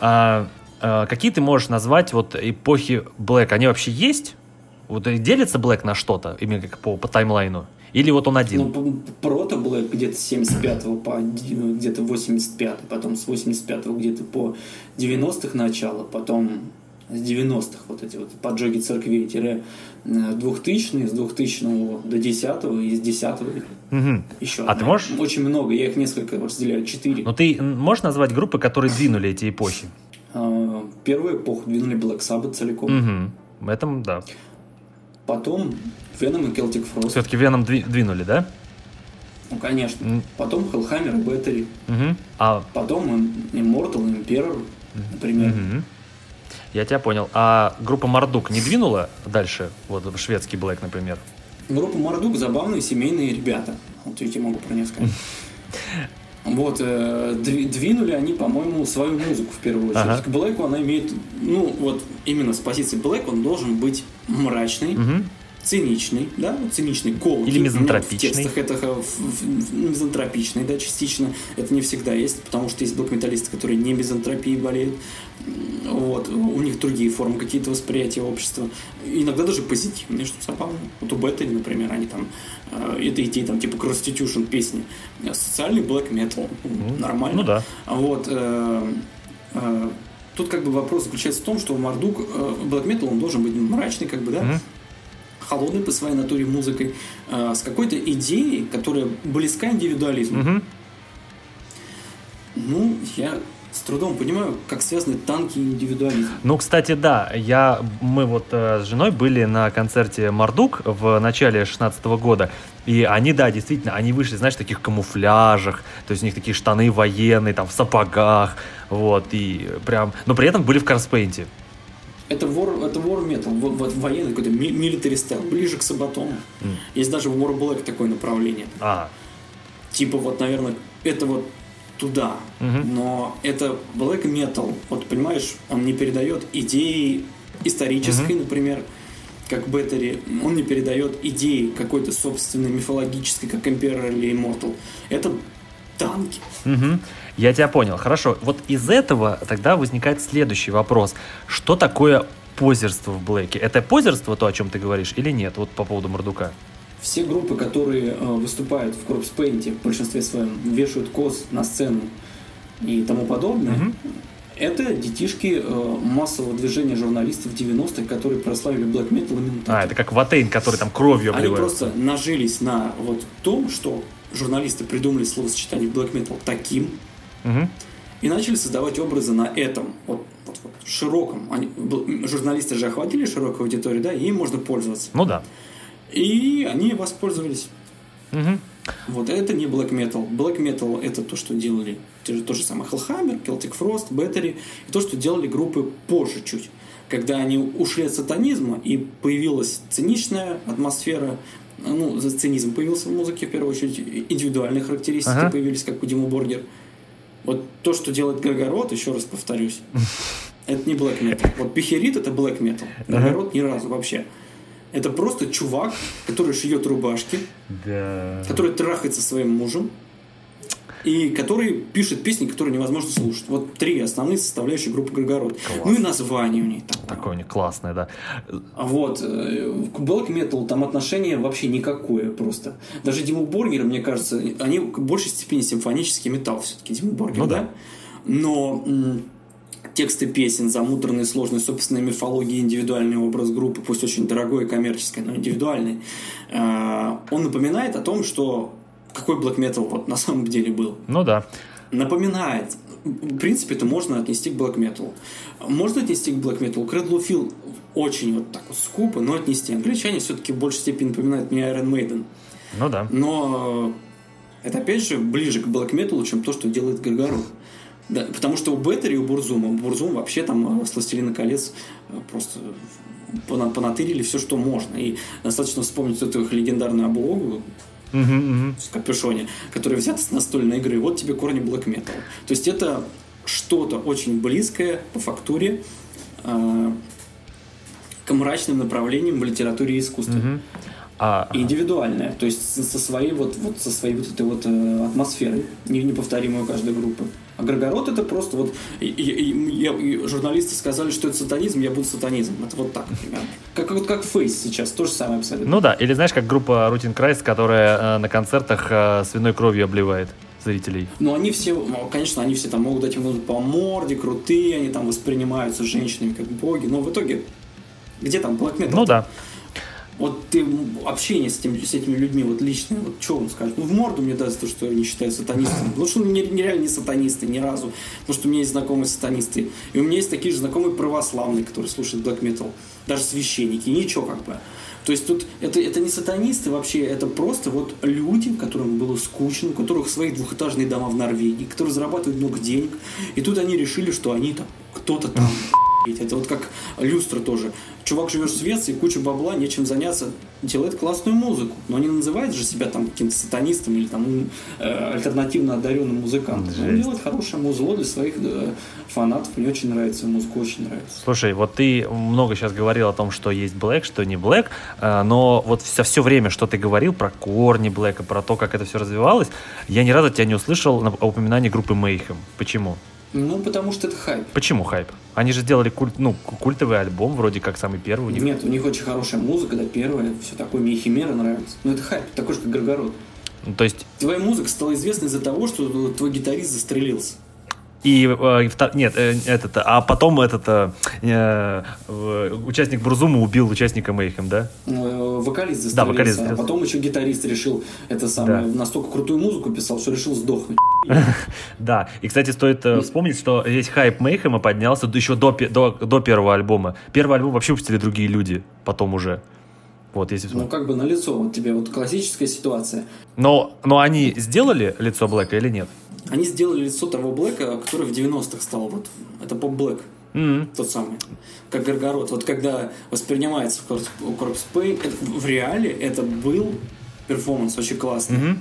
А, а, какие ты можешь назвать вот эпохи Блэк? Они вообще есть? Вот делится Блэк на что-то, именно как по, по таймлайну? Или вот он один? Ну, прото Блэк где-то с 75 по где-то 85 потом с 85 где-то по 90-х начало, потом с 90-х вот эти вот поджоги церквей, тире 2000 э, с 2000 до 10 и с 10 угу. еще. А ты можешь? Очень много, я их несколько разделяю, 4. Но ты можешь назвать группы, которые двинули эти эпохи? А, первую эпоху двинули Black Sabbath целиком. Угу. В этом, да. Потом Venom и Celtic Frost. Все-таки Venom двинули, да? Ну, конечно. Mm. Потом Hellhammer и. Угу. А... Потом Immortal Emperor, например. Угу. Я тебя понял. А группа Мардук не двинула дальше? Вот шведский Блэк, например. Группа Мардук забавные семейные ребята. Вот я тебе могу про них сказать. Вот, э, двинули они, по-моему, свою музыку в первую очередь. Ага. К Блэку она имеет, ну, вот именно с позиции Блэк он должен быть мрачный, угу циничный, да, циничный, колкий. Или мизантропичный. В текстах это в, в, мизантропичный, да, частично. Это не всегда есть, потому что есть блокметаллисты, которые не мизантропией болеют. Вот, у них другие формы какие-то восприятия общества. Иногда даже позитивные, что забавно. Вот у Беттери, например, они там, э, это идти там типа Constitution песни. Социальный black metal. Mm, нормально. Ну да. Вот, э, э, Тут как бы вопрос заключается в том, что Мардук, э, black metal, он должен быть мрачный, как бы, да, mm-hmm холодной по своей натуре музыкой, э, с какой-то идеей, которая близка индивидуализму. Угу. Ну, я с трудом понимаю, как связаны танки и индивидуализм. Ну, кстати, да, я, мы вот э, с женой были на концерте Мардук в начале 16 года, и они, да, действительно, они вышли, знаешь, в таких камуфляжах, то есть у них такие штаны военные, там, в сапогах, вот, и прям, но при этом были в карспейнте. Это war, это war metal, военный какой-то military style, ближе к сабатону. Mm. Есть даже в War Black такое направление. А. Типа вот, наверное, это вот туда. Mm-hmm. Но это black metal, вот понимаешь, он не передает идеи исторической, mm-hmm. например, как Беттери, он не передает идеи какой-то собственной мифологической, как Emperor или Immortal. Это танки. Угу. Я тебя понял. Хорошо. Вот из этого тогда возникает следующий вопрос. Что такое позерство в Блэке? Это позерство, то, о чем ты говоришь, или нет? Вот по поводу Мордука. Все группы, которые э, выступают в Корпс Пейнте, в большинстве своем вешают коз на сцену и тому подобное, угу. это детишки э, массового движения журналистов 90-х, которые прославили Black Metal именно так. А, это как Ватейн, который там кровью обливает. Они просто нажились на вот том, что журналисты придумали словосочетание black metal таким, угу. и начали создавать образы на этом, вот, вот, вот широком. Они, журналисты же охватили широкую аудиторию, да, и им можно пользоваться. Ну да. И они воспользовались. Угу. Вот это не black metal. Black metal это то, что делали те же, то же самое Hellhammer, Celtic Frost, Battery, и то, что делали группы позже чуть. Когда они ушли от сатанизма и появилась циничная атмосфера, ну, за цинизм появился в музыке, в первую очередь, индивидуальные характеристики ага. появились, как у Диму Боргер. Вот то, что делает Грегород, еще раз повторюсь, это не black metal. Вот Пихерит это black metal. Грегород ни разу вообще. Это просто чувак, который шьет рубашки, да. который трахается своим мужем, и который пишет песни, которые невозможно слушать. Вот три основные составляющие группы Григород. Ну и название у них такое. Такое у них классное, да. Вот. Э, к Black Metal там отношение вообще никакое просто. Даже Диму Боргера, мне кажется, они в большей степени симфонический металл все-таки, Диму Боргер, ну, да? да? Но тексты песен, замуторные, сложные, собственная мифология, индивидуальный образ группы, пусть очень дорогой и коммерческий, но индивидуальный, э, он напоминает о том, что какой black metal вот на самом деле был. Ну да. Напоминает. В принципе, это можно отнести к black metal. Можно отнести к black metal. Cradle Feel очень вот так вот скупо, но отнести. Англичане все-таки в большей степени напоминают мне Iron Maiden. Ну да. Но это опять же ближе к black metal, чем то, что делает Григору. Да, потому что у Беттери и у Бурзума, Бурзум вообще там э, с «Властелина колец» э, просто понатырили все, что можно. И достаточно вспомнить эту их легендарную облогу, угу, в капюшоне, который взят с настольной игры. Вот тебе корни black metal. То есть это что-то очень близкое по фактуре э, к мрачным направлениям в литературе и искусстве. Угу. А, и индивидуальная, то есть со, своей вот, вот со своей вот этой вот э, атмосферой, не- неповторимой у каждой группы. А Горгород это просто вот и- и- и- журналисты сказали, что это сатанизм, я буду сатанизм. Это вот так примерно. Как вот как Face сейчас, то же самое абсолютно. Ну да, или знаешь, как группа Rotting Christ, которая э, на концертах э, свиной кровью обливает зрителей. Но они все, ну, конечно, они все там могут дать ему по морде, крутые, они там воспринимаются женщинами как боги, но в итоге где там black metal? Ну да. Вот ты общение с, тем- с этими людьми, вот личное, вот что он скажет? Ну, в морду мне даст то, что они считают сатанистами. Потому что он не- нереально не сатанисты ни разу. Потому что у меня есть знакомые сатанисты. И у меня есть такие же знакомые православные, которые слушают black metal. Даже священники. Ничего как бы. То есть тут это, это не сатанисты вообще, это просто вот люди, которым было скучно, у которых свои двухэтажные дома в Норвегии, которые зарабатывают много денег. И тут они решили, что они там, кто-то там это вот как люстра тоже. Чувак живет в Швеции, куча бабла, нечем заняться, делает классную музыку. Но не называет же себя там каким-то сатанистом или там э, альтернативно одаренным музыкантом. Он Жесть. делает хорошее музло для своих э, фанатов. Мне очень нравится музыка, очень нравится. Слушай, вот ты много сейчас говорил о том, что есть Блэк, что не Блэк, э, но вот все, все время, что ты говорил про корни Блэка, про то, как это все развивалось, я ни разу тебя не услышал на упоминании группы Мейхем. Почему? Ну, потому что это хайп. Почему хайп? Они же сделали культ, ну, ку- культовый альбом, вроде как самый первый у них. Нет, у них очень хорошая музыка, да, первая, все такое, мне Химера нравится. Но это хайп, такой же, как Горгород. Ну, То есть, Твоя музыка стала известна из-за того, что твой гитарист застрелился. И, э, нет, э, этот, а потом этот э, э, участник Брузума убил участника Мейхем, да? э, вокалист застрелился, Да, вокалист а потом еще гитарист решил это самое, Да. настолько крутую музыку писал, что решил сдохнуть. Да, и, кстати, стоит э, вспомнить, что весь хайп Мейхема поднялся еще до, до, до первого альбома. Первый альбом вообще выпустили другие люди потом уже. Вот, если Ну, как бы на лицо вот тебе вот классическая ситуация. Но, но они сделали лицо black а или нет? Они сделали лицо того black а, который в 90-х стал вот, это поп black, М, тот самый, как Gorgoroth. Вот когда воспринимается Corpse Paint, это- в реале это был перформанс очень классный. мгм,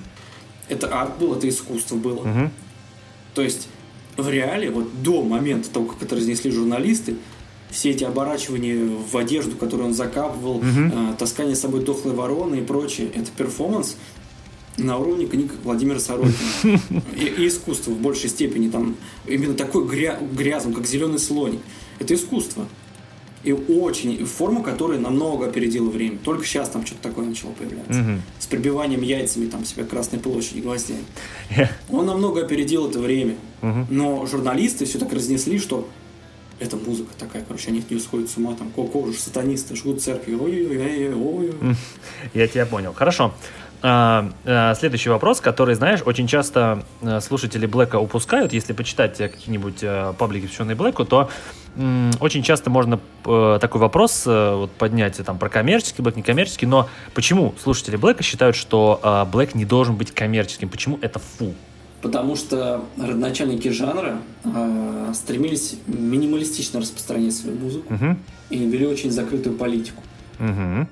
Это арт был, это искусство было. мгм. То есть в реале, вот до момента того, как это разнесли журналисты, все эти оборачивания в одежду, которую он закапывал, э, таскание с собой дохлой вороны и прочее, это перформанс на уровне книг Владимира Сорокина. И, и искусство в большей степени. Там именно такой гря- грязным, как зеленый слоник. Это искусство. И очень, форма, которая намного опередила время. Только сейчас там что-то такое начало появляться. Мгм. С прибиванием яйцами там себя Красной площади гвоздями. Он намного опередил это время. Мгм. Но журналисты все так разнесли, что это музыка такая, короче, они от нее сходят с ума, там, ко же сатанисты, жгут церкви, ой-ой-ой, ой Я тебя понял. Хорошо. А, а, следующий вопрос, который, знаешь, очень часто э, слушатели Блэка упускают. Если почитать э, какие-нибудь э, паблики, посвященные Блэку, то м, очень часто можно э, такой вопрос э, вот, поднять там, про коммерческий Блэк, некоммерческий. Но почему слушатели Блэка считают, что э, Блэк не должен быть коммерческим? Почему это фу? Потому что родоначальники жанра э, стремились минималистично распространять свою музыку Мгм. и вели очень закрытую политику. Мгм.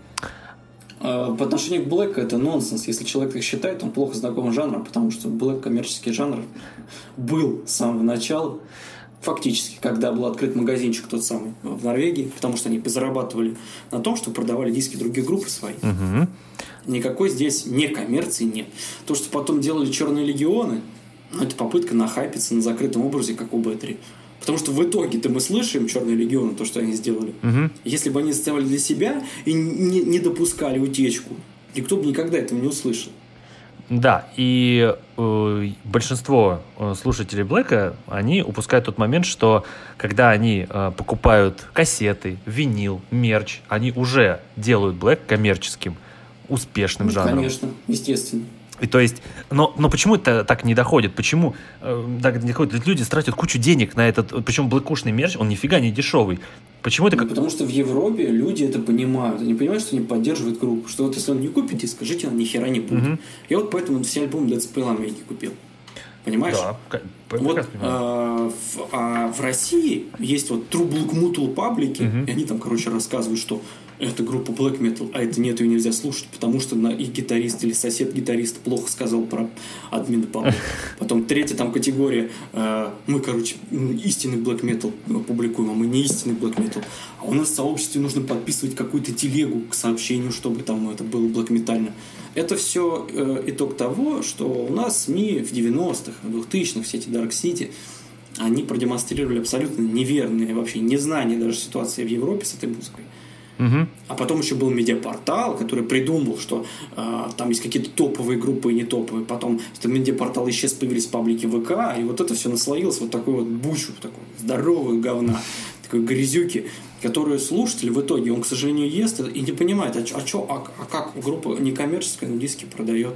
Э, По отношению к Блэку это нонсенс. Если человек так считает, он плохо знаком с жанром, потому что Блэк коммерческий жанр был с самого начала. Фактически, когда был открыт магазинчик тот самый в Норвегии, потому что они зарабатывали на том, что продавали диски других групп свои. Мгм. Никакой здесь не коммерции нет. То, что потом делали черные легионы, ну, это попытка нахайпиться на закрытом образе, как у Бэтри. Потому что в итоге-то мы слышим черные легионы, то, что они сделали. Мгм. Если бы они сделали для себя и не, не допускали утечку, никто бы никогда этого не услышал. Да, и э, большинство э, слушателей Блэка, они упускают тот момент, что когда они э, покупают кассеты, винил, мерч, они уже делают Блэк коммерческим, успешным Ну, жанром. Конечно, естественно. И то есть, но, но почему это так не доходит? Почему э, так не доходит? Ведь люди тратят кучу денег на этот, причем блэкушный мерч, он нифига не дешевый. Почему это Ну, как... Потому что в Европе люди это понимают. Они понимают, что они поддерживают группу. Что вот если он не купит диск, жить он ни хера не будет. Мгм. Я вот поэтому все альбомы Dead Spell Америки купил. Понимаешь? Да, Вот, а, в, а в России есть вот True Black паблики, Мгм. и они там, короче, рассказывают, что это группа Black Metal, а это нет, ее нельзя слушать, потому что на их гитарист или сосед-гитарист плохо сказал про админа паблика. Потом третья там категория, э, мы, короче, истинный Black Metal публикуем, а мы не истинный Black Metal. А у нас в сообществе нужно подписывать какую-то телегу к сообщению, чтобы там это было Black Metal. Это все э, итог того, что у нас СМИ в 90-х, в 2000-х, все эти Dark City, они продемонстрировали абсолютно неверные вообще незнание даже ситуации в Европе с этой музыкой. Угу. А потом еще был медиапортал, который придумал, что э, там есть какие-то топовые группы и не топовые. Потом что медиапортал исчез, появились паблики ВК, и вот это все наслоилось вот такой вот бучу, такой здоровую говна, такой грязюки, которую слушатель в итоге, он, к сожалению, ест и не понимает, а, чё, а, чё, а, а как группа некоммерческая, но диски продает.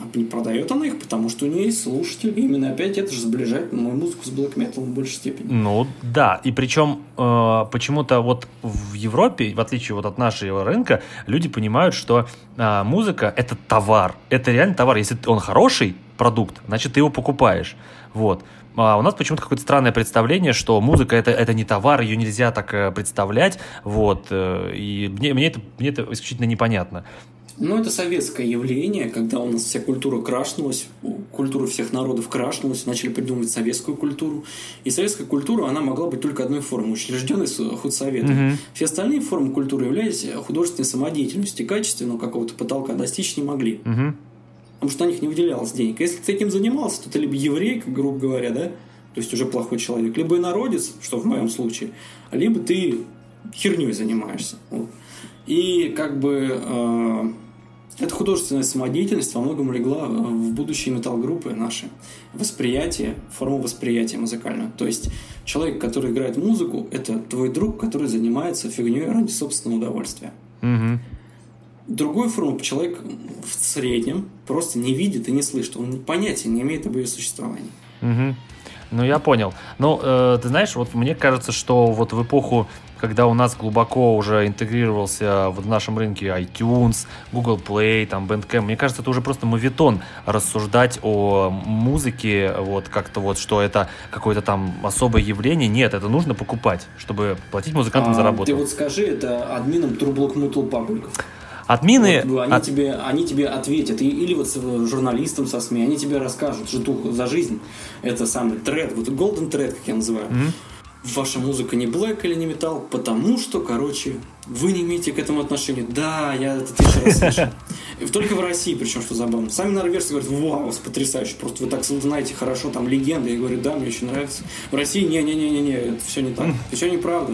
А не продает она их, потому что у нее есть слушатели. Именно опять это же сближает мою музыку с блэк метал в большей степени. Ну да, и причем э, почему-то вот в Европе, в отличие вот от нашего рынка, люди понимают, что э, музыка это товар, это реально товар. Если он хороший продукт, значит ты его покупаешь. Вот. А у нас почему-то какое-то странное представление, что музыка это, это не товар, ее нельзя так э, представлять. Вот. Э, и мне, мне, это, мне это исключительно непонятно. Ну, это советское явление, когда у нас вся культура крашнулась, культура всех народов крашнулась, начали придумывать советскую культуру. И советская культура, она могла быть только одной формой, учрежденной худсоветом. Мгм. Все остальные формы культуры являлись художественной самодеятельностью, и качественного какого-то потолка достичь не могли. Мгм. Потому что на них не выделялось денег. Если ты этим занимался, то ты либо еврей, грубо говоря, да, то есть уже плохой человек, либо инородец, что в моем случае, либо ты херней занимаешься. Вот. И как бы э, эта художественная самодеятельность во многом легла э, в будущие металл-группы наши. Восприятие, форму восприятия музыкального. То есть человек, который играет музыку, это твой друг, который занимается фигней ради собственного удовольствия. Мгм. Другую форму человек в среднем просто не видит и не слышит. Он понятия не имеет об ее существовании. Мгм. Ну, я понял. Ну, э, ты знаешь, вот мне кажется, что вот в эпоху, когда у нас глубоко уже интегрировался в нашем рынке iTunes, Google Play, там, Bandcamp, мне кажется, это уже просто мовитон рассуждать о музыке, вот как-то вот, что это какое-то там особое явление. Нет, это нужно покупать, чтобы платить музыкантам за А, работу. Ты вот скажи это админам Турблок Мутл пабликов. Админы... Вот, они, от- тебе, они тебе ответят. И- или вот с э, журналистам со СМИ, они тебе расскажут житуху за жизнь. Это самый тред, вот golden тред, как я называю. Мгм. Ваша музыка не блэк или не металл, потому что, короче, вы не имеете к этому отношения. Да, я это тысячу раз слышал. Только в России, причем, что забавно. Сами норвежцы говорят, вау, потрясающе, просто вы так знаете хорошо, там легенды. Я говорю, да, мне очень нравится. В России, не-не-не-не, это все не так, это все неправда.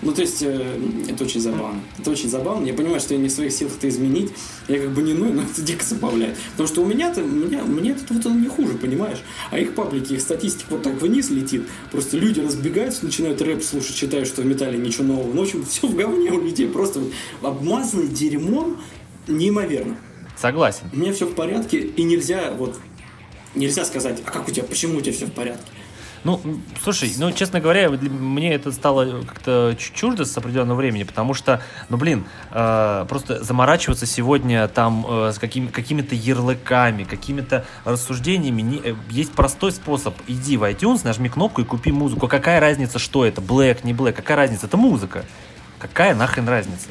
Ну, то есть, э, это очень забавно. Это очень забавно. Я понимаю, что я не в своих силах это изменить. Я как бы не ную, но это дико забавляет. Потому что у меня-то, у меня, у меня это вот оно не хуже, понимаешь? А их паблики, их статистика вот так вниз летит. Просто люди разбегаются, начинают рэп слушать, считают, что в металле ничего нового. Ну, в общем, все в говне у людей. Просто вот обмазано дерьмом неимоверно. Согласен. У меня все в порядке, и нельзя вот Нельзя сказать, а как у тебя, почему у тебя все в порядке? Ну, слушай, ну, честно говоря, мне это стало как-то чуждо с определенного времени, потому что, ну, блин, э, просто заморачиваться сегодня там э, с какими, какими-то ярлыками, какими-то рассуждениями, не- э, есть простой способ. Иди в iTunes, нажми кнопку и купи музыку. Какая разница, что это, Black, не Black, какая разница, это музыка. Какая нахрен разница?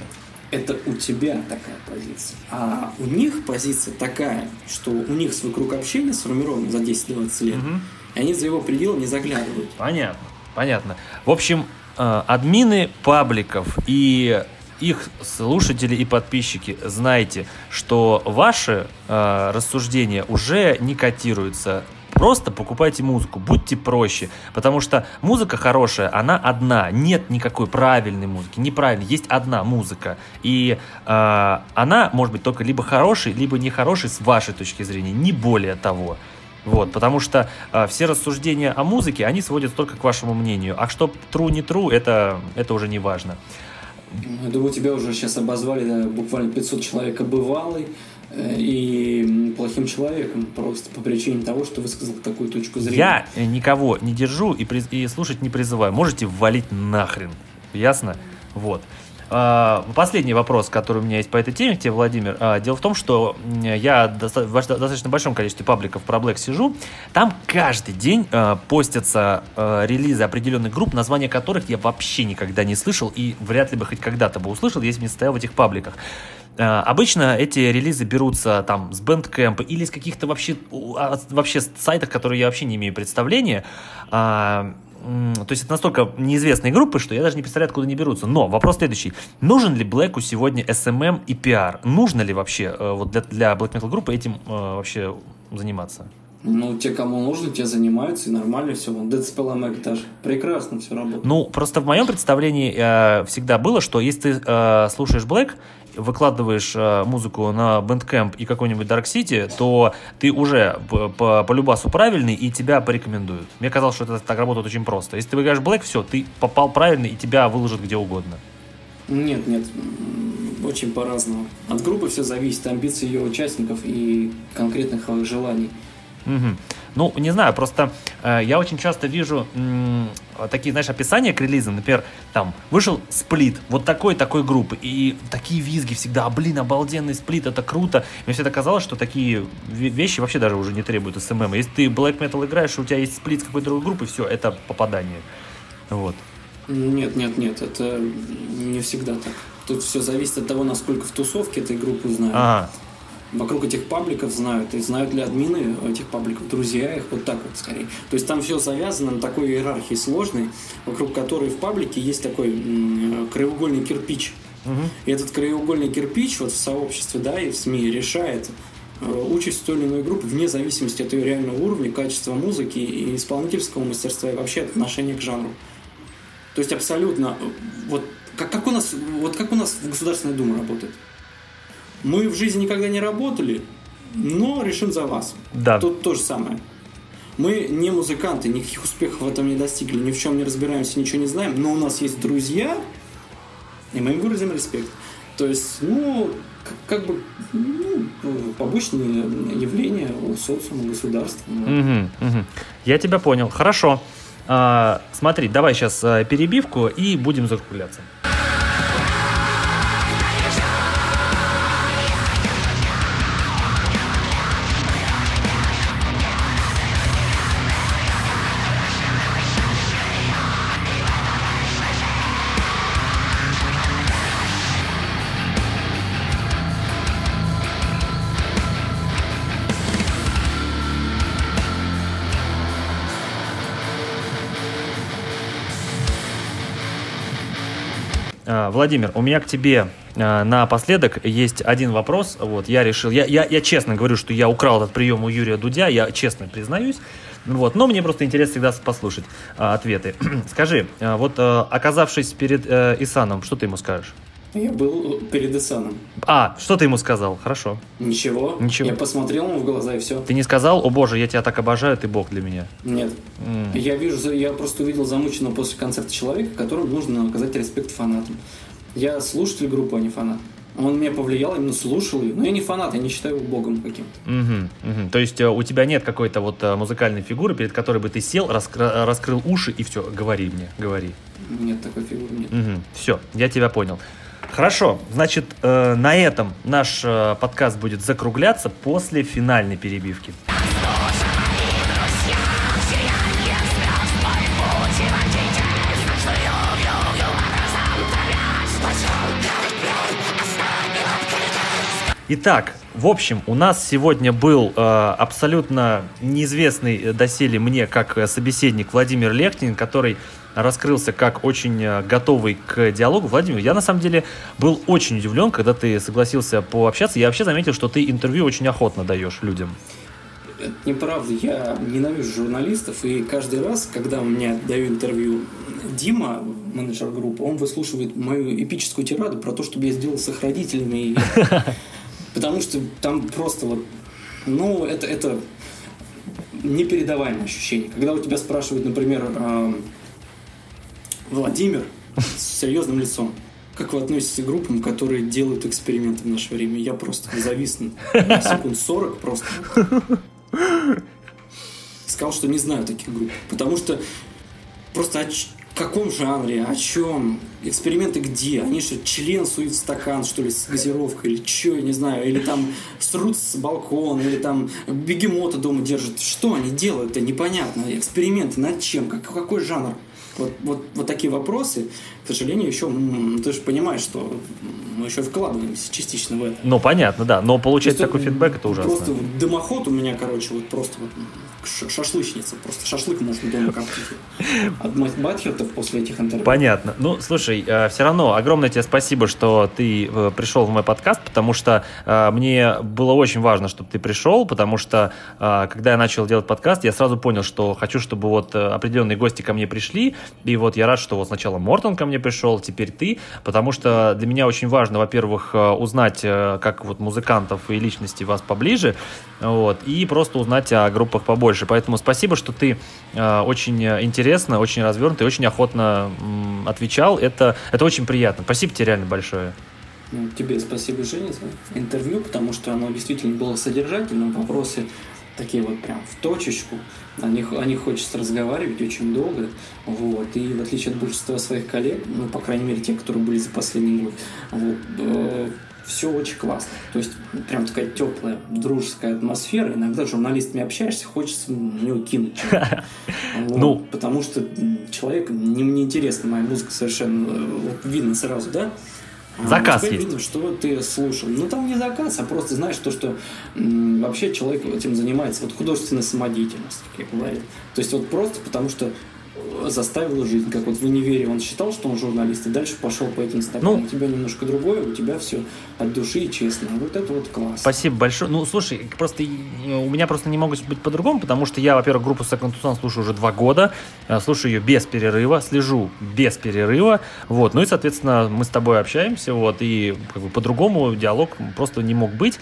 Это у тебя такая позиция. А у них позиция такая, что у них свой круг общения сформирован за 10-20 лет, Мгм. И они за его пределы не заглядывают. Понятно, понятно. В общем, э, админы пабликов и их слушатели и подписчики, знайте, что ваши э, рассуждения уже не котируются. Просто покупайте музыку, будьте проще, потому что музыка хорошая, она одна, нет никакой правильной музыки, неправильной, есть одна музыка, и э, она может быть только либо хорошей, либо нехорошей с вашей точки зрения, не более того. Вот, потому что э, все рассуждения о музыке, они сводятся только к вашему мнению. А что true, не true, это, это уже не важно. Я думаю, тебя уже сейчас обозвали да, буквально 500 человек обывалый э, и плохим человеком просто по причине того, что высказал такую точку зрения. Я э, никого не держу и, приз- и слушать не призываю. Можете валить нахрен. Ясно? Вот. А, Последний вопрос, который у меня есть по этой теме, тебе, Владимир. А, Дело в том, что я в доста- достаточно большом количестве пабликов про Black сижу. Там каждый день а, постятся релизы определенных групп, названия которых я вообще никогда не слышал и вряд ли бы хоть когда-то бы услышал, если бы не стоял в этих пабликах. Обычно эти релизы берутся там с Bandcamp или с каких-то вообще, вообще сайтов, которые я вообще не имею представления. То есть это настолько неизвестные группы, что я даже не представляю, откуда они берутся. Но вопрос следующий. Нужен ли Блэку сегодня SMM и пиар? Нужно ли вообще э, вот для, для Black Metal группы этим э, вообще заниматься? Ну, те, кому нужно, те занимаются, и нормально все. Вон, Dead Spell Mac даже. Прекрасно все работает. Ну, просто в моем представлении э, всегда было, что если ты э, слушаешь Black, выкладываешь э, музыку на Bandcamp и какой-нибудь Dark City, то ты уже по, по, по любасу правильный и тебя порекомендуют. Мне казалось, что это так работает очень просто. Если ты выбираешь Black, все, ты попал правильно и тебя выложат где угодно. Нет, нет, очень по-разному. От группы все зависит, амбиций ее участников и конкретных желаний. Мгм. Ну, не знаю, просто э, я очень часто вижу м, такие, знаешь, описания к релизам. Например, там, вышел сплит вот такой-такой группы, и такие визги всегда, а, блин, обалденный сплит, это круто. Мне всегда казалось, что такие ве- вещи вообще даже уже не требуют SMM. Если ты black metal играешь, у тебя есть сплит с какой-то другой группы, все, это попадание. Вот. Нет, нет, нет, это не всегда так. Тут все зависит от того, насколько в тусовке этой группы знают. Ага. Вокруг этих пабликов знают, и знают ли админы этих пабликов, друзья их, вот так вот скорее. То есть там все завязано на такой иерархии сложной, вокруг которой в паблике есть такой м, краеугольный кирпич. И этот краеугольный кирпич вот в сообществе, да, и в СМИ решает э, участь той или иной группы вне зависимости от ее реального уровня, качества музыки и исполнительского мастерства и вообще отношения к жанру. То есть абсолютно э, вот как, как у нас вот как у нас в Государственной Думе работает. Мы в жизни никогда не работали, но решим за вас. Да. Тут то же самое. Мы не музыканты, никаких успехов в этом не достигли, ни в чем не разбираемся, ничего не знаем, но у нас есть друзья, и мы им выразим респект. То есть, ну, как, как бы ну, побочные явления у социума, государства. Мгм, мгм. Я тебя понял. Хорошо. А, смотри, давай сейчас перебивку и будем закругляться. Владимир, у меня к тебе а, напоследок есть один вопрос. Вот, я решил, я, я, я честно говорю, что я украл этот прием у Юрия Дудя, я честно признаюсь. Вот, но мне просто интересно всегда послушать а, ответы. Скажи, а, вот оказавшись перед э, Исаном, что ты ему скажешь? Я был перед Исаном. А, что ты ему сказал? Хорошо. Ничего. Ничего. Я посмотрел ему в глаза и все. Ты не сказал, о боже, я тебя так обожаю, ты бог для меня. Нет. М. Я вижу, я просто увидел замученного после концерта человека, которому нужно оказать респект фанатам. Я слушатель группы, а не фанат. Он меня повлиял, именно слушал ее. Но я не фанат, я не считаю его богом каким-то. Мгм, мгм. То есть э, у тебя нет какой-то вот э, музыкальной фигуры, перед которой бы ты сел, раскры- раскрыл уши и все, говори мне, говори. Нет такой фигуры, нет. Все, я тебя понял. Хорошо, значит, э, на этом наш э, подкаст будет закругляться после финальной перебивки. Итак, в общем, у нас сегодня был э, абсолютно неизвестный э, доселе мне как э, собеседник Владимир Лехтин, который раскрылся как очень э, готовый к диалогу. Владимир, я на самом деле был очень удивлен, когда ты согласился пообщаться. Я вообще заметил, что ты интервью очень охотно даешь людям. Это неправда. Я ненавижу журналистов, и каждый раз, когда у меня даю интервью Дима, менеджер группы, он выслушивает мою эпическую тираду про то, чтобы я сделал с их родителями. Потому что там просто вот, ну, это, это непередаваемое ощущение. Когда у тебя спрашивают, например, эм, Владимир с серьезным лицом, как вы относитесь к группам, которые делают эксперименты в наше время? Я просто завис на секунд 40 просто. Сказал, что не знаю таких групп. Потому что просто оч- каком жанре, о чем, эксперименты где, они что, член суют в стакан, что ли, с газировкой, или что, я не знаю, или там срут с балкона, или там бегемота дома держат, что они делают, это непонятно, эксперименты над чем, как, какой жанр, вот, вот, вот такие вопросы, к сожалению, еще, ты же понимаешь, что мы еще вкладываемся частично в это. Ну, понятно, да, но получать такой фидбэк, это ужасно. Просто дымоход у меня, короче, вот просто вот шашлычница, просто шашлык можно дома коптить. От Батхертов после этих интервью. Понятно. Ну, слушай, э, все равно огромное тебе спасибо, что ты э, пришел в мой подкаст, потому что э, мне было очень важно, чтобы ты пришел, потому что когда я начал делать подкаст, я сразу понял, что хочу, чтобы вот определенные гости ко мне пришли, и вот я рад, что вот сначала Мортон ко мне пришел, теперь ты, потому что для меня очень важно, во-первых, узнать, как вот музыкантов и личности вас поближе, вот, и просто узнать о группах побольше больше. Поэтому спасибо, что ты э, очень интересно, очень развернуто и очень охотно м, отвечал. Это, это очень приятно. Спасибо тебе реально большое. Ну, тебе спасибо, Женя, за интервью, потому что оно действительно было содержательным. Вопросы такие вот прям в точечку. О них, о них хочется разговаривать очень долго. Вот. И в отличие от большинства своих коллег, ну, по крайней мере, те, которые были за последний год, вот, э, все очень классно. То есть прям такая теплая, дружеская атмосфера. Иногда с журналистами общаешься, хочется на него кинуть. Ну, потому что человек, не мне интересна моя музыка совершенно, вот видно сразу, да? А заказ есть. видно, что ты слушал. Ну, там не заказ, а просто знаешь то, что вообще человек этим занимается. Вот художественная самодеятельность, как я говорил. То есть вот просто потому, что заставила жизнь. Как вот в универе он считал, что он журналист, и дальше пошел по этим стопам. Ну, у тебя немножко другое, у тебя все от души и честно. Вот это вот класс. Спасибо большое. Ну, слушай, просто у меня просто не могут быть по-другому, потому что я, во-первых, группу Second Tucson слушаю уже два года, э, слушаю ее без перерыва, слежу без перерыва, вот. Ну и, соответственно, мы с тобой общаемся, вот, и как бы по-другому диалог просто не мог быть.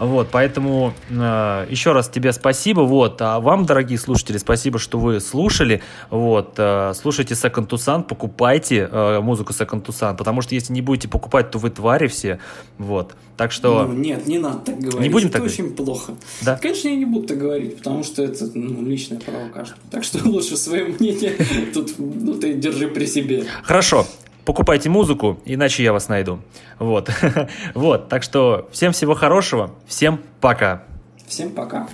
Вот, поэтому э, еще раз тебе спасибо. Вот, а вам, дорогие слушатели, спасибо, что вы слушали. Вот, э, слушайте Second to Sun, покупайте э, музыку Second to Sun, потому что если не будете покупать, то вы твари все. Вот, так что... Ну, нет, не надо так говорить. Не будем это так очень говорить? плохо. Да? Конечно, я не буду так говорить, потому что это ну, личное право каждого. Так что лучше свое мнение тут ну, ты держи при себе. Хорошо покупайте музыку, иначе я вас найду. Вот. вот. Так что всем всего хорошего. Всем пока. Всем пока.